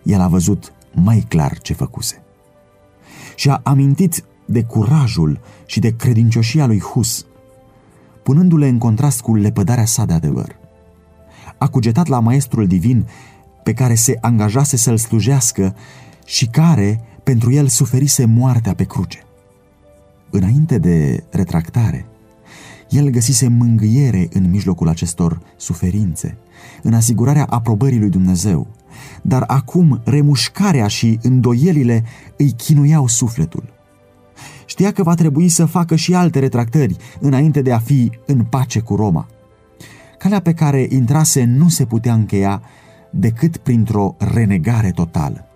Speaker 2: el a văzut mai clar ce făcuse. Și a amintit de curajul și de credincioșia lui Hus, punându-le în contrast cu lepădarea sa de adevăr. A cugetat la maestrul divin pe care se angajase să-l slujească și care, pentru el, suferise moartea pe cruce. Înainte de retractare, el găsise mângâiere în mijlocul acestor suferințe, în asigurarea aprobării lui Dumnezeu, dar acum remușcarea și îndoielile îi chinuiau sufletul. Știa că va trebui să facă și alte retractări înainte de a fi în pace cu Roma. Calea pe care intrase nu se putea încheia decât printr-o renegare totală.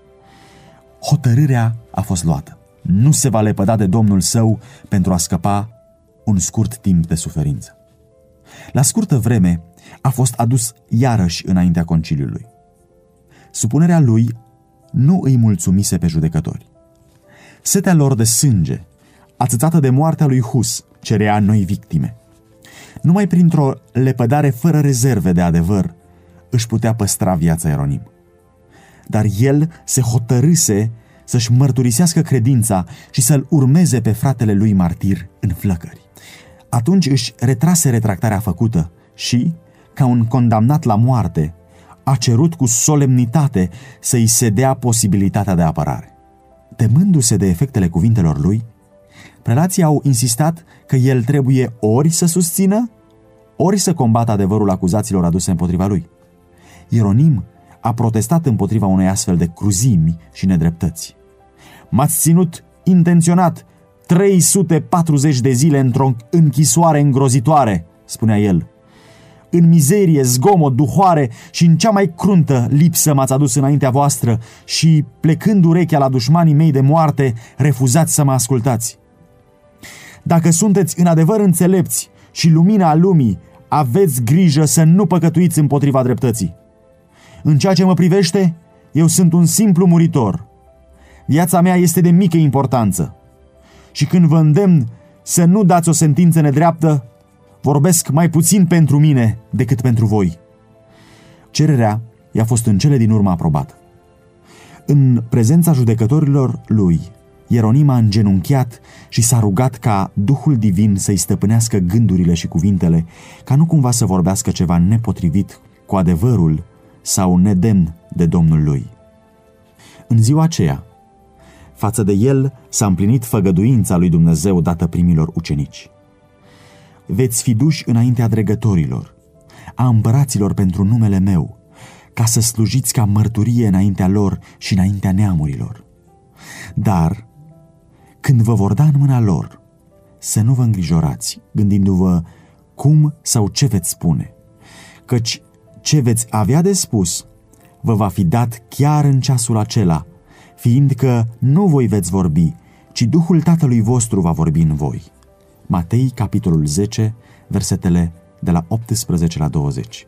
Speaker 2: Hotărârea a fost luată. Nu se va lepăda de Domnul său pentru a scăpa un scurt timp de suferință. La scurtă vreme a fost adus iarăși înaintea conciliului. Supunerea lui nu îi mulțumise pe judecători. Setea lor de sânge atâțată de moartea lui Hus, cerea noi victime. Numai printr-o lepădare fără rezerve de adevăr își putea păstra viața Eronim. Dar el se hotărâse să-și mărturisească credința și să-l urmeze pe fratele lui martir în flăcări. Atunci își retrase retractarea făcută și, ca un condamnat la moarte, a cerut cu solemnitate să-i se dea posibilitatea de apărare. Temându-se de efectele cuvintelor lui, Prelații au insistat că el trebuie ori să susțină, ori să combată adevărul acuzațiilor aduse împotriva lui. Ieronim a protestat împotriva unei astfel de cruzimi și nedreptăți. M-ați ținut intenționat 340 de zile într-o închisoare îngrozitoare, spunea el. În mizerie, zgomot, duhoare și în cea mai cruntă lipsă m-ați adus înaintea voastră și, plecând urechea la dușmanii mei de moarte, refuzați să mă ascultați. Dacă sunteți în adevăr înțelepți și lumina lumii, aveți grijă să nu păcătuiți împotriva dreptății. În ceea ce mă privește, eu sunt un simplu muritor.
Speaker 1: viața mea este de mică importanță. Și când vă îndemn să nu dați o sentință nedreaptă, vorbesc mai puțin pentru mine decât pentru voi. Cererea i-a fost în cele din urmă aprobată. În prezența judecătorilor lui, Ieronim a îngenunchiat și s-a rugat ca Duhul Divin să-i stăpânească gândurile și cuvintele, ca nu cumva să vorbească ceva nepotrivit cu adevărul sau nedemn de Domnul lui. În ziua aceea, față de el s-a împlinit făgăduința lui Dumnezeu dată primilor ucenici. Veți fi duși înaintea dregătorilor, a împăraților pentru numele meu, ca să slujiți ca mărturie înaintea lor și înaintea neamurilor. Dar, când vă vor da în mâna lor, să nu vă îngrijorați, gândindu-vă cum sau ce veți spune, căci ce veți avea de spus vă va fi dat chiar în ceasul acela, fiindcă nu voi veți vorbi, ci Duhul Tatălui vostru va vorbi în voi. Matei, capitolul 10, versetele de la 18 la 20.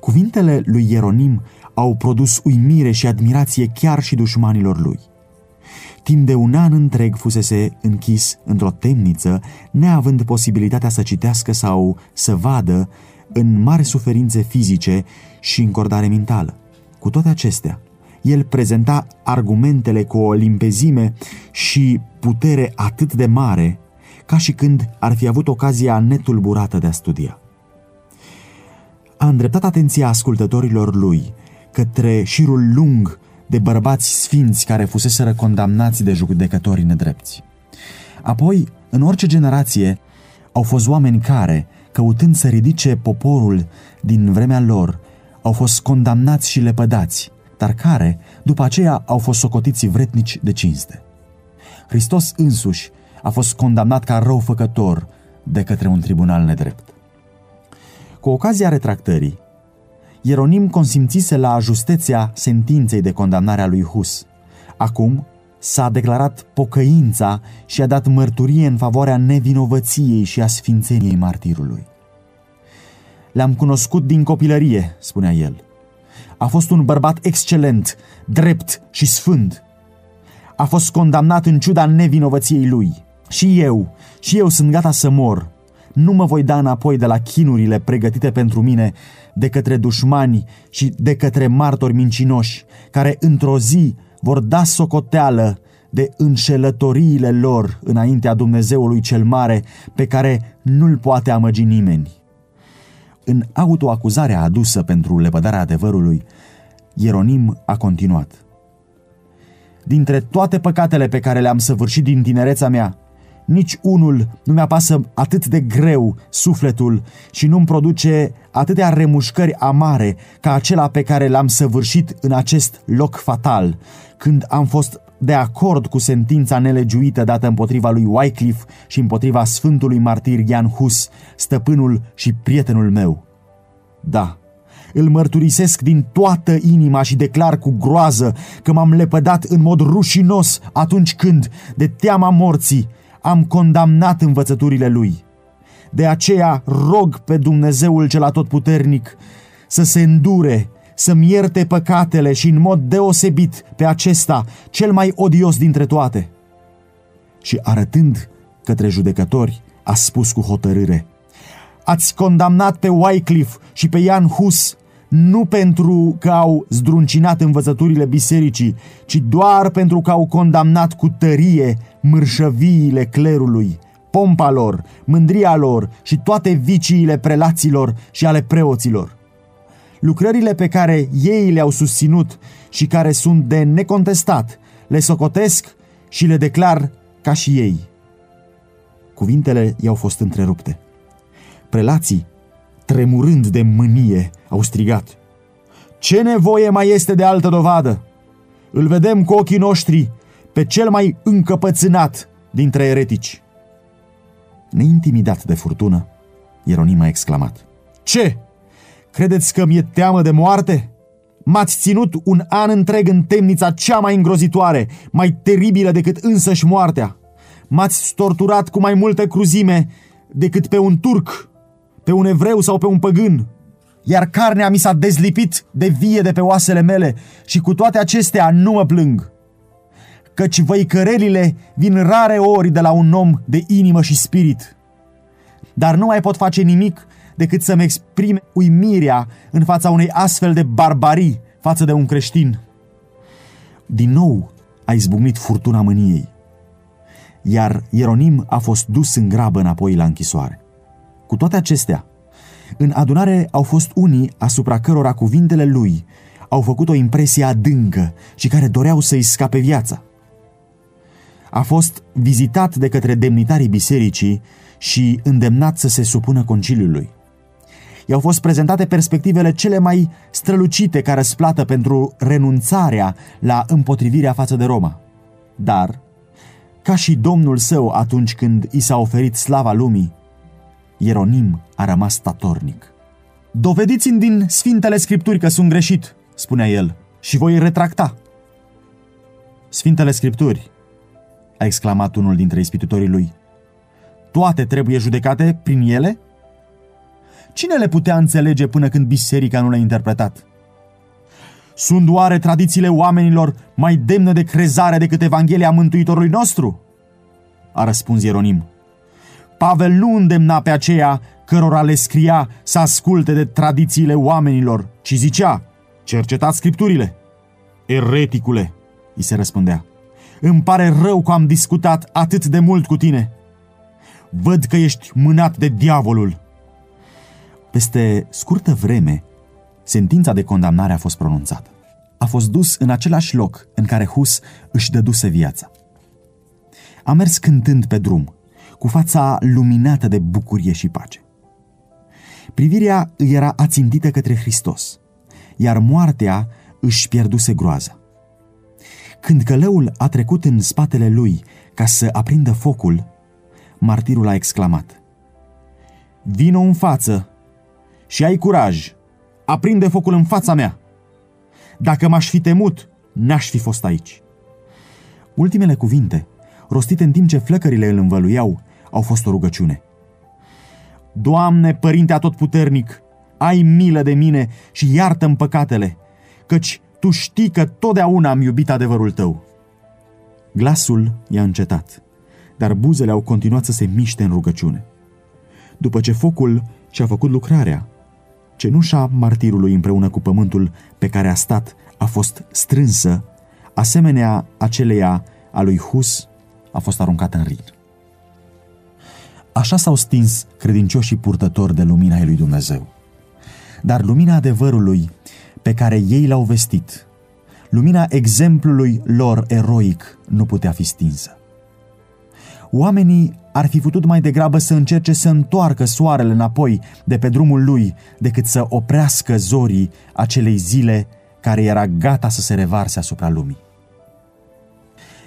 Speaker 1: Cuvintele lui Ieronim au produs uimire și admirație chiar și dușmanilor lui. Timp de un an întreg fusese închis într-o temniță, neavând posibilitatea să citească sau să vadă în mari suferințe fizice și încordare mentală. Cu toate acestea, el prezenta argumentele cu o limpezime și putere atât de mare ca și când ar fi avut ocazia netulburată de a studia. A îndreptat atenția ascultătorilor lui către șirul lung de bărbați sfinți care fuseseră condamnați de judecătorii nedrepți. Apoi, în orice generație, au fost oameni care, căutând să ridice poporul din vremea lor, au fost condamnați și lepădați, dar care, după aceea, au fost socotiți vretnici de cinste. Hristos însuși a fost condamnat ca răufăcător de către un tribunal nedrept. Cu ocazia retractării, Ieronim consimțise la justeția sentinței de condamnare a lui Hus. Acum s-a declarat pocăința și a dat mărturie în favoarea nevinovăției și a sfințeniei martirului. Le-am cunoscut din copilărie, spunea el. A fost un bărbat excelent, drept și sfânt. A fost condamnat în ciuda nevinovăției lui. Și eu, și eu sunt gata să mor. Nu mă voi da înapoi de la chinurile pregătite pentru mine de către dușmani și de către martori mincinoși, care într-o zi vor da socoteală de înșelătoriile lor înaintea Dumnezeului cel mare, pe care nu-l poate amăgi nimeni. În autoacuzarea adusă pentru lepădarea adevărului, Ieronim a continuat. Dintre toate păcatele pe care le-am săvârșit din tinereța mea, nici unul nu mi-apasă atât de greu sufletul și nu-mi produce atâtea remușcări amare ca acela pe care l-am săvârșit în acest loc fatal, când am fost de acord cu sentința nelegiuită dată împotriva lui Wycliffe și împotriva Sfântului Martir Ian Hus, stăpânul și prietenul meu. Da, îl mărturisesc din toată inima și declar cu groază că m-am lepădat în mod rușinos atunci când, de teama morții, am condamnat învățăturile lui. De aceea rog pe Dumnezeul cel atotputernic să se îndure, să-mi ierte păcatele și în mod deosebit pe acesta, cel mai odios dintre toate. Și arătând către judecători, a spus cu hotărâre, Ați condamnat pe Wycliffe și pe Ian Hus nu pentru că au zdruncinat învățăturile bisericii, ci doar pentru că au condamnat cu tărie mârșăviile clerului, pompa lor, mândria lor și toate viciile prelaților și ale preoților. Lucrările pe care ei le-au susținut și care sunt de necontestat, le socotesc și le declar ca și ei. Cuvintele i-au fost întrerupte. Prelații, tremurând de mânie, au strigat. Ce nevoie mai este de altă dovadă? Îl vedem cu ochii noștri pe cel mai încăpățânat dintre eretici. Neintimidat de furtună, Ieronim a exclamat. Ce? Credeți că mi-e teamă de moarte? M-ați ținut un an întreg în temnița cea mai îngrozitoare, mai teribilă decât însăși moartea. M-ați torturat cu mai multă cruzime decât pe un turc, pe un evreu sau pe un păgân. Iar carnea mi s-a dezlipit de vie de pe oasele mele și cu toate acestea nu mă plâng. căci văicărelile vin rare ori de la un om de inimă și spirit. Dar nu mai pot face nimic decât să-mi exprim uimirea în fața unei astfel de barbarii față de un creștin. Din nou a izbucnit furtuna mâniei, iar Ieronim a fost dus în grabă înapoi la închisoare. Cu toate acestea, în adunare au fost unii asupra cărora cuvintele lui au făcut o impresie adâncă și care doreau să-i scape viața. A fost vizitat de către demnitarii bisericii și îndemnat să se supună conciliului. I-au fost prezentate perspectivele cele mai strălucite ca răsplată pentru renunțarea la împotrivirea față de Roma. Dar, ca și domnul său atunci când i s-a oferit slava lumii, Ieronim a rămas statornic. Dovediți-mi din Sfintele Scripturi că sunt greșit, spunea el, și voi retracta. Sfintele Scripturi, a exclamat unul dintre ispititorii lui. Toate trebuie judecate prin ele? Cine le putea înțelege până când biserica nu le-a interpretat? Sunt oare tradițiile oamenilor mai demne de crezare decât Evanghelia Mântuitorului nostru? A răspuns Ieronim. Pavel nu îndemna pe aceea cărora le scria să asculte de tradițiile oamenilor, ci zicea, cercetați scripturile. Ereticule, îi se răspundea, îmi pare rău că am discutat atât de mult cu tine. Văd că ești mânat de diavolul. Peste scurtă vreme, sentința de condamnare a fost pronunțată. A fost dus în același loc în care Hus își dăduse viața. A mers cântând pe drum, cu fața luminată de bucurie și pace. Privirea îi era ațintită către Hristos, iar moartea își pierduse groaza. Când călăul a trecut în spatele lui ca să aprindă focul, martirul a exclamat. Vino în față și ai curaj, aprinde focul în fața mea. Dacă m-aș fi temut, n-aș fi fost aici. Ultimele cuvinte, rostite în timp ce flăcările îl învăluiau, au fost o rugăciune. Doamne, Părinte Atotputernic, ai milă de mine și iartă-mi păcatele, căci Tu știi că totdeauna am iubit adevărul Tău. Glasul i-a încetat, dar buzele au continuat să se miște în rugăciune. După ce focul și-a făcut lucrarea, cenușa martirului împreună cu pământul pe care a stat a fost strânsă, asemenea aceleia a lui Hus a fost aruncată în rin. Așa s-au stins credincioșii purtători de lumina lui Dumnezeu. Dar lumina adevărului pe care ei l-au vestit, lumina exemplului lor eroic, nu putea fi stinsă. Oamenii ar fi putut mai degrabă să încerce să întoarcă soarele înapoi de pe drumul lui decât să oprească zorii acelei zile care era gata să se revarse asupra lumii.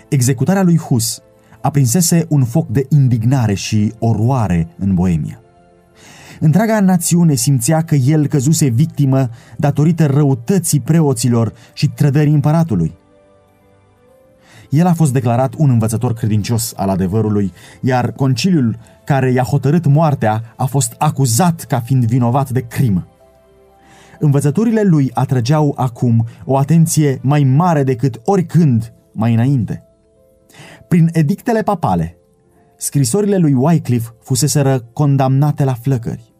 Speaker 1: Executarea lui Hus aprinsese un foc de indignare și oroare în Boemia. Întreaga națiune simțea că el căzuse victimă datorită răutății preoților și trădării împăratului. El a fost declarat un învățător credincios al adevărului, iar conciliul care i-a hotărât moartea a fost acuzat ca fiind vinovat de crimă. Învățăturile lui atrăgeau acum o atenție mai mare decât oricând mai înainte. Prin edictele papale, scrisorile lui Wycliffe fuseseră condamnate la flăcări.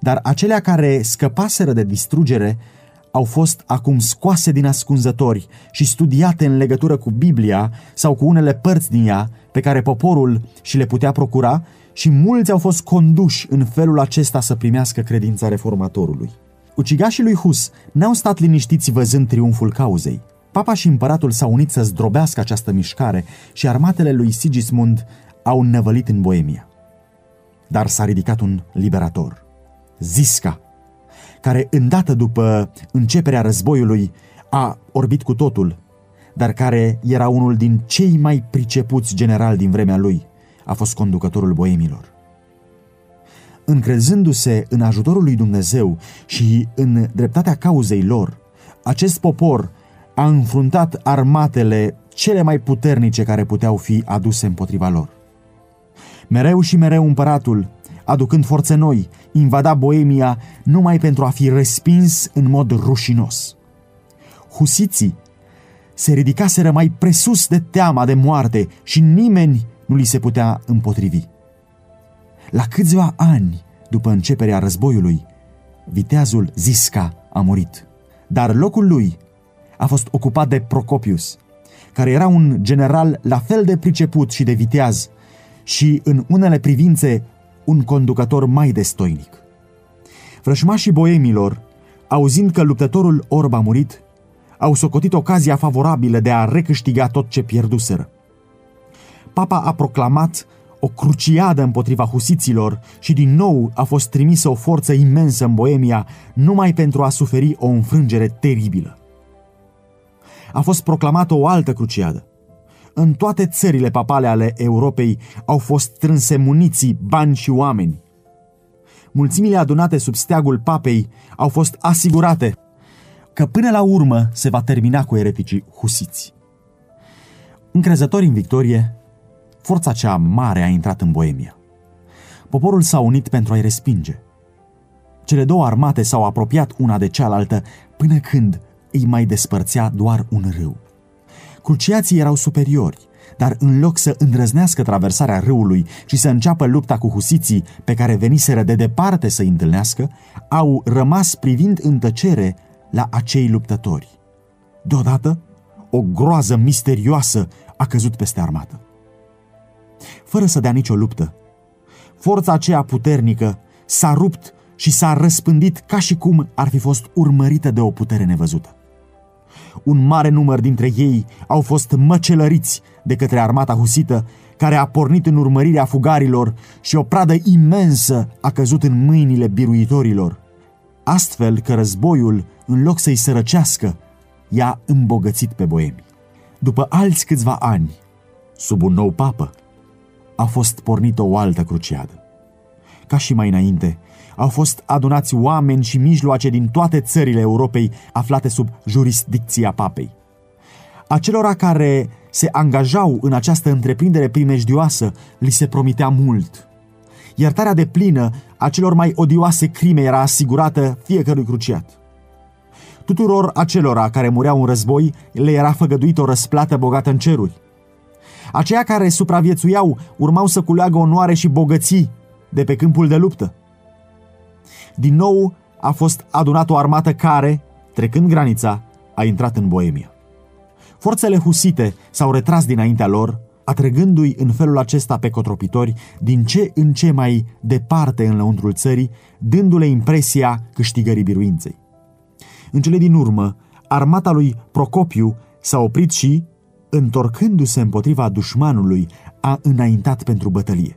Speaker 1: Dar acelea care scăpaseră de distrugere au fost acum scoase din ascunzători și studiate în legătură cu Biblia sau cu unele părți din ea pe care poporul și le putea procura și mulți au fost conduși în felul acesta să primească credința reformatorului. Ucigașii lui Hus n-au stat liniștiți văzând triumful cauzei. Papa și împăratul s-au unit să zdrobească această mișcare și armatele lui Sigismund au năvălit în Boemia. Dar s-a ridicat un liberator, Zisca, care îndată după începerea războiului a orbit cu totul, dar care era unul din cei mai pricepuți generali din vremea lui, a fost conducătorul boemilor. Încrezându-se în ajutorul lui Dumnezeu și în dreptatea cauzei lor, acest popor a înfruntat armatele cele mai puternice care puteau fi aduse împotriva lor. Mereu și mereu împăratul, aducând forțe noi, invada Boemia numai pentru a fi respins în mod rușinos. Husiții se ridicaseră mai presus de teama de moarte și nimeni nu li se putea împotrivi. La câțiva ani după începerea războiului, viteazul Zisca a murit, dar locul lui a fost ocupat de Procopius, care era un general la fel de priceput și de viteaz și, în unele privințe, un conducător mai destoinic. Vrășmașii boemilor, auzind că luptătorul orb a murit, au socotit ocazia favorabilă de a recâștiga tot ce pierduseră. Papa a proclamat o cruciadă împotriva husiților și din nou a fost trimisă o forță imensă în Boemia numai pentru a suferi o înfrângere teribilă. A fost proclamată o altă cruciadă. În toate țările papale ale Europei au fost strânse muniții, bani și oameni. Mulțimile adunate sub steagul papei au fost asigurate că până la urmă se va termina cu ereticii husiți. Încrezători în victorie, forța cea mare a intrat în Boemia. Poporul s-a unit pentru a-i respinge. Cele două armate s-au apropiat una de cealaltă până când îi mai despărțea doar un râu. Cruciații erau superiori, dar în loc să îndrăznească traversarea râului și să înceapă lupta cu husiții pe care veniseră de departe să-i întâlnească, au rămas privind în tăcere la acei luptători. Deodată, o groază misterioasă a căzut peste armată. Fără să dea nicio luptă, forța aceea puternică s-a rupt și s-a răspândit ca și cum ar fi fost urmărită de o putere nevăzută. Un mare număr dintre ei au fost măcelăriți de către armata husită, care a pornit în urmărirea fugarilor și o pradă imensă a căzut în mâinile biruitorilor. Astfel că războiul, în loc să-i sărăcească, i-a îmbogățit pe boemi. După alți câțiva ani, sub un nou papă, a fost pornită o altă cruciadă. Ca și mai înainte, au fost adunați oameni și mijloace din toate țările Europei aflate sub jurisdicția papei. Acelora care se angajau în această întreprindere primejdioasă li se promitea mult. Iertarea de plină a celor mai odioase crime era asigurată fiecărui cruciat. Tuturor acelora care mureau în război le era făgăduit o răsplată bogată în ceruri. Aceia care supraviețuiau urmau să culeagă onoare și bogății de pe câmpul de luptă. Din nou a fost adunată o armată care, trecând granița, a intrat în Boemia. Forțele husite s-au retras dinaintea lor, atrăgându-i în felul acesta pe cotropitori din ce în ce mai departe în lăuntrul țării, dându-le impresia câștigării biruinței. În cele din urmă, armata lui Procopiu s-a oprit și, întorcându-se împotriva dușmanului, a înaintat pentru bătălie.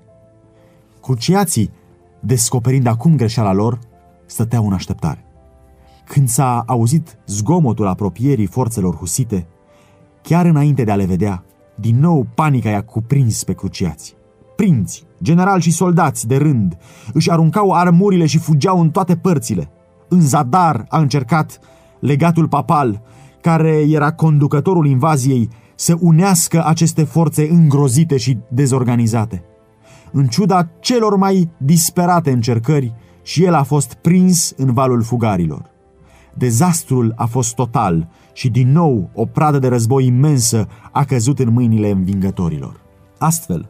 Speaker 1: Cruciații, descoperind acum greșeala lor, stăteau în așteptare. Când s-a auzit zgomotul apropierii forțelor husite, chiar înainte de a le vedea, din nou panica i-a cuprins pe cruciați. Prinți, generali și soldați de rând își aruncau armurile și fugeau în toate părțile. În zadar a încercat legatul papal, care era conducătorul invaziei, să unească aceste forțe îngrozite și dezorganizate. În ciuda celor mai disperate încercări, și el a fost prins în valul fugarilor. Dezastrul a fost total și din nou o pradă de război imensă a căzut în mâinile învingătorilor. Astfel,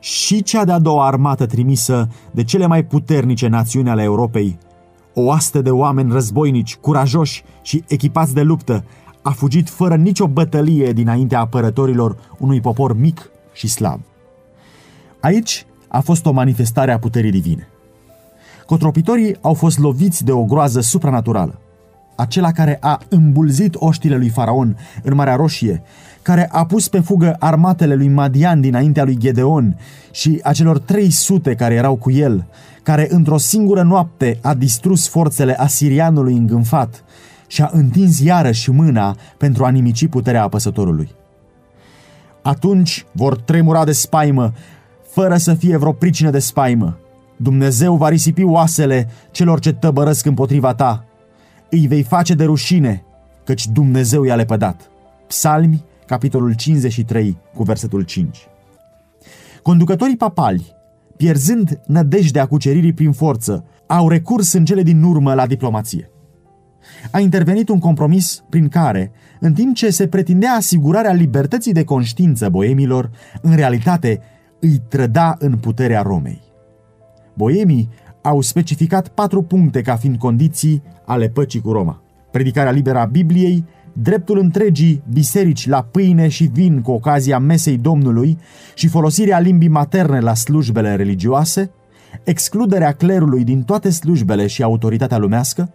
Speaker 1: și cea de-a doua armată trimisă de cele mai puternice națiuni ale Europei, o oaste de oameni războinici, curajoși și echipați de luptă, a fugit fără nicio bătălie dinaintea apărătorilor unui popor mic și slab. Aici a fost o manifestare a puterii divine. Cotropitorii au fost loviți de o groază supranaturală. Acela care a îmbulzit oștile lui Faraon în Marea Roșie, care a pus pe fugă armatele lui Madian dinaintea lui Gedeon și acelor 300 care erau cu el, care într-o singură noapte a distrus forțele asirianului îngânfat și a întins iarăși mâna pentru a nimici puterea apăsătorului. Atunci vor tremura de spaimă, fără să fie vreo pricină de spaimă, Dumnezeu va risipi oasele celor ce tăbărăsc împotriva ta. Îi vei face de rușine, căci Dumnezeu i-a lepădat. Psalmi, capitolul 53, cu versetul 5. Conducătorii papali, pierzând nădejdea cuceririi prin forță, au recurs în cele din urmă la diplomație. a intervenit un compromis prin care, în timp ce se pretindea asigurarea libertății de conștiință boemilor, în realitate îi trăda în puterea Romei. Boemii au specificat patru puncte ca fiind condiții ale păcii cu Roma. Predicarea liberă a Bibliei, dreptul întregii biserici la pâine și vin cu ocazia mesei Domnului și folosirea limbii materne la slujbele religioase, excluderea clerului din toate slujbele și autoritatea lumească,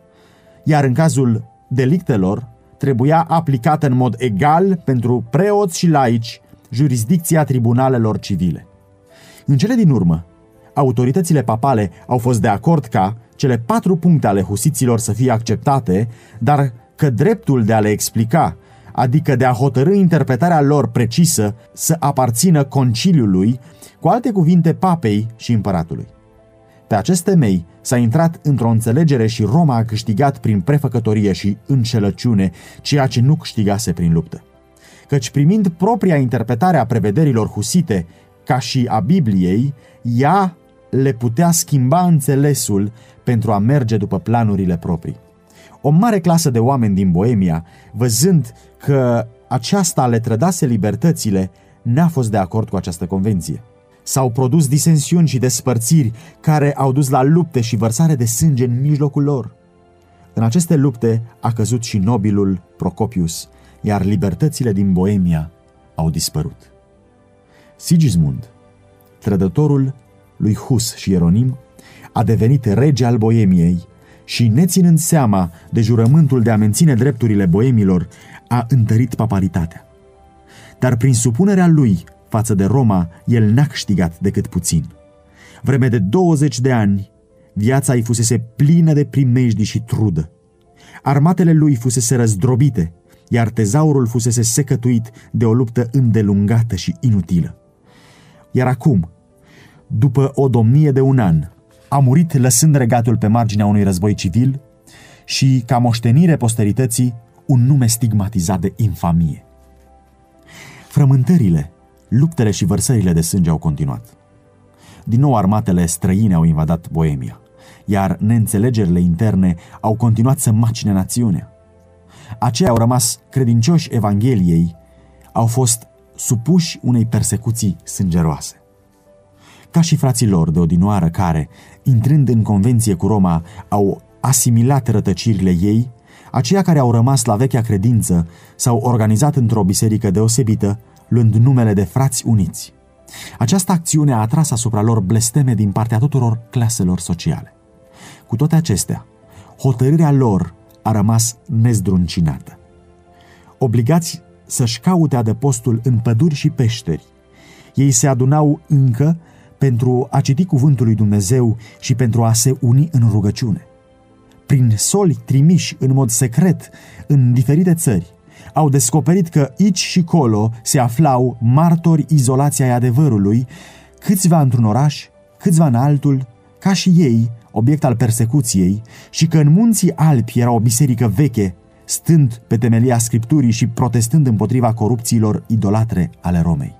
Speaker 1: iar în cazul delictelor trebuia aplicată în mod egal pentru preoți și laici jurisdicția tribunalelor civile. În cele din urmă, autoritățile papale au fost de acord ca cele patru puncte ale husiților să fie acceptate, dar că dreptul de a le explica, adică de a hotărâ interpretarea lor precisă, să aparțină conciliului, cu alte cuvinte papei și împăratului. Pe acest temei s-a intrat într-o înțelegere și Roma a câștigat prin prefăcătorie și înșelăciune ceea ce nu câștigase prin luptă. Căci primind propria interpretare a prevederilor husite, ca și a Bibliei, ea le putea schimba înțelesul pentru a merge după planurile proprii. O mare clasă de oameni din Boemia, văzând că aceasta le trădase libertățile, n-a fost de acord cu această convenție. S-au produs disensiuni și despărțiri care au dus la lupte și vărsare de sânge în mijlocul lor. În aceste lupte a căzut și nobilul Procopius, iar libertățile din Boemia au dispărut. Sigismund, trădătorul lui Hus și Ieronim, a devenit rege al Boemiei și, neținând seama de jurământul de a menține drepturile boemilor, a întărit papalitatea. Dar prin supunerea lui față de Roma, el n-a câștigat decât puțin. Vreme de 20 de ani, viața îi fusese plină de primejdii și trudă. Armatele lui fusese răzdrobite, iar tezaurul fusese secătuit de o luptă îndelungată și inutilă. Iar acum, după o domnie de un an, a murit lăsând regatul pe marginea unui război civil și, ca moștenire posterității, un nume stigmatizat de infamie. Frământările, luptele și vărsările de sânge au continuat. Din nou armatele străine au invadat Boemia, iar neînțelegerile interne au continuat să macine națiunea. Aceia au rămas credincioși Evangheliei, au fost supuși unei persecuții sângeroase ca și frații lor de odinoară care, intrând în convenție cu Roma, au asimilat rătăcirile ei, aceia care au rămas la vechea credință s-au organizat într-o biserică deosebită, luând numele de frați uniți. Această acțiune a atras asupra lor blesteme din partea tuturor claselor sociale. Cu toate acestea, hotărârea lor a rămas nezdruncinată. Obligați să-și caute adăpostul în păduri și peșteri, ei se adunau încă pentru a citi cuvântul lui Dumnezeu și pentru a se uni în rugăciune. Prin soli trimiși în mod secret în diferite țări, au descoperit că aici și colo se aflau martori izolați ai adevărului, câțiva într-un oraș, câțiva în altul, ca și ei, obiect al persecuției, și că în munții Alpi era o biserică veche, stând pe temelia Scripturii și protestând împotriva corupțiilor idolatre ale Romei.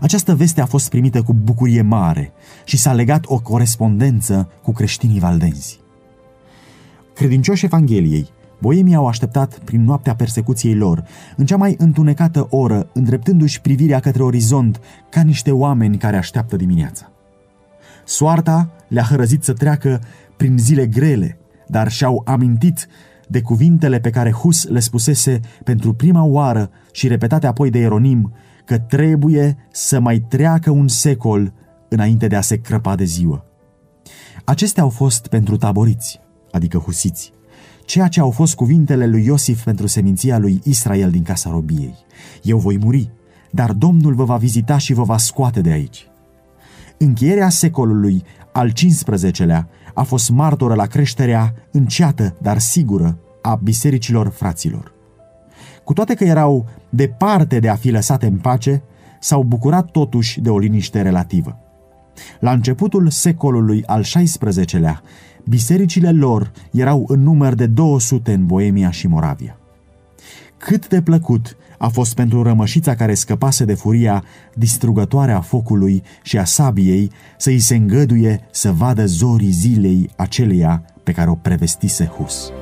Speaker 1: Această veste a fost primită cu bucurie mare și s-a legat o corespondență cu creștinii valdenzi. Credincioși Evangheliei, boemii au așteptat prin noaptea persecuției lor, în cea mai întunecată oră, îndreptându-și privirea către orizont ca niște oameni care așteaptă dimineața. Soarta le-a hărăzit să treacă prin zile grele, dar și-au amintit de cuvintele pe care Hus le spusese pentru prima oară și repetate apoi de Ieronim că trebuie să mai treacă un secol înainte de a se crăpa de ziua. Acestea au fost pentru taboriți, adică husiți, ceea ce au fost cuvintele lui Iosif pentru seminția lui Israel din casa robiei. Eu voi muri, dar Domnul vă va vizita și vă va scoate de aici. Încheierea secolului al XV-lea a fost martoră la creșterea înceată, dar sigură, a bisericilor fraților. Cu toate că erau departe de a fi lăsate în pace, s-au bucurat totuși de o liniște relativă. La începutul secolului al XVI-lea, bisericile lor erau în număr de 200 în Boemia și Moravia. Cât de plăcut a fost pentru rămășița care scăpase de furia distrugătoare a focului și a sabiei să-i se îngăduie să vadă zorii zilei aceleia pe care o prevestise Hus.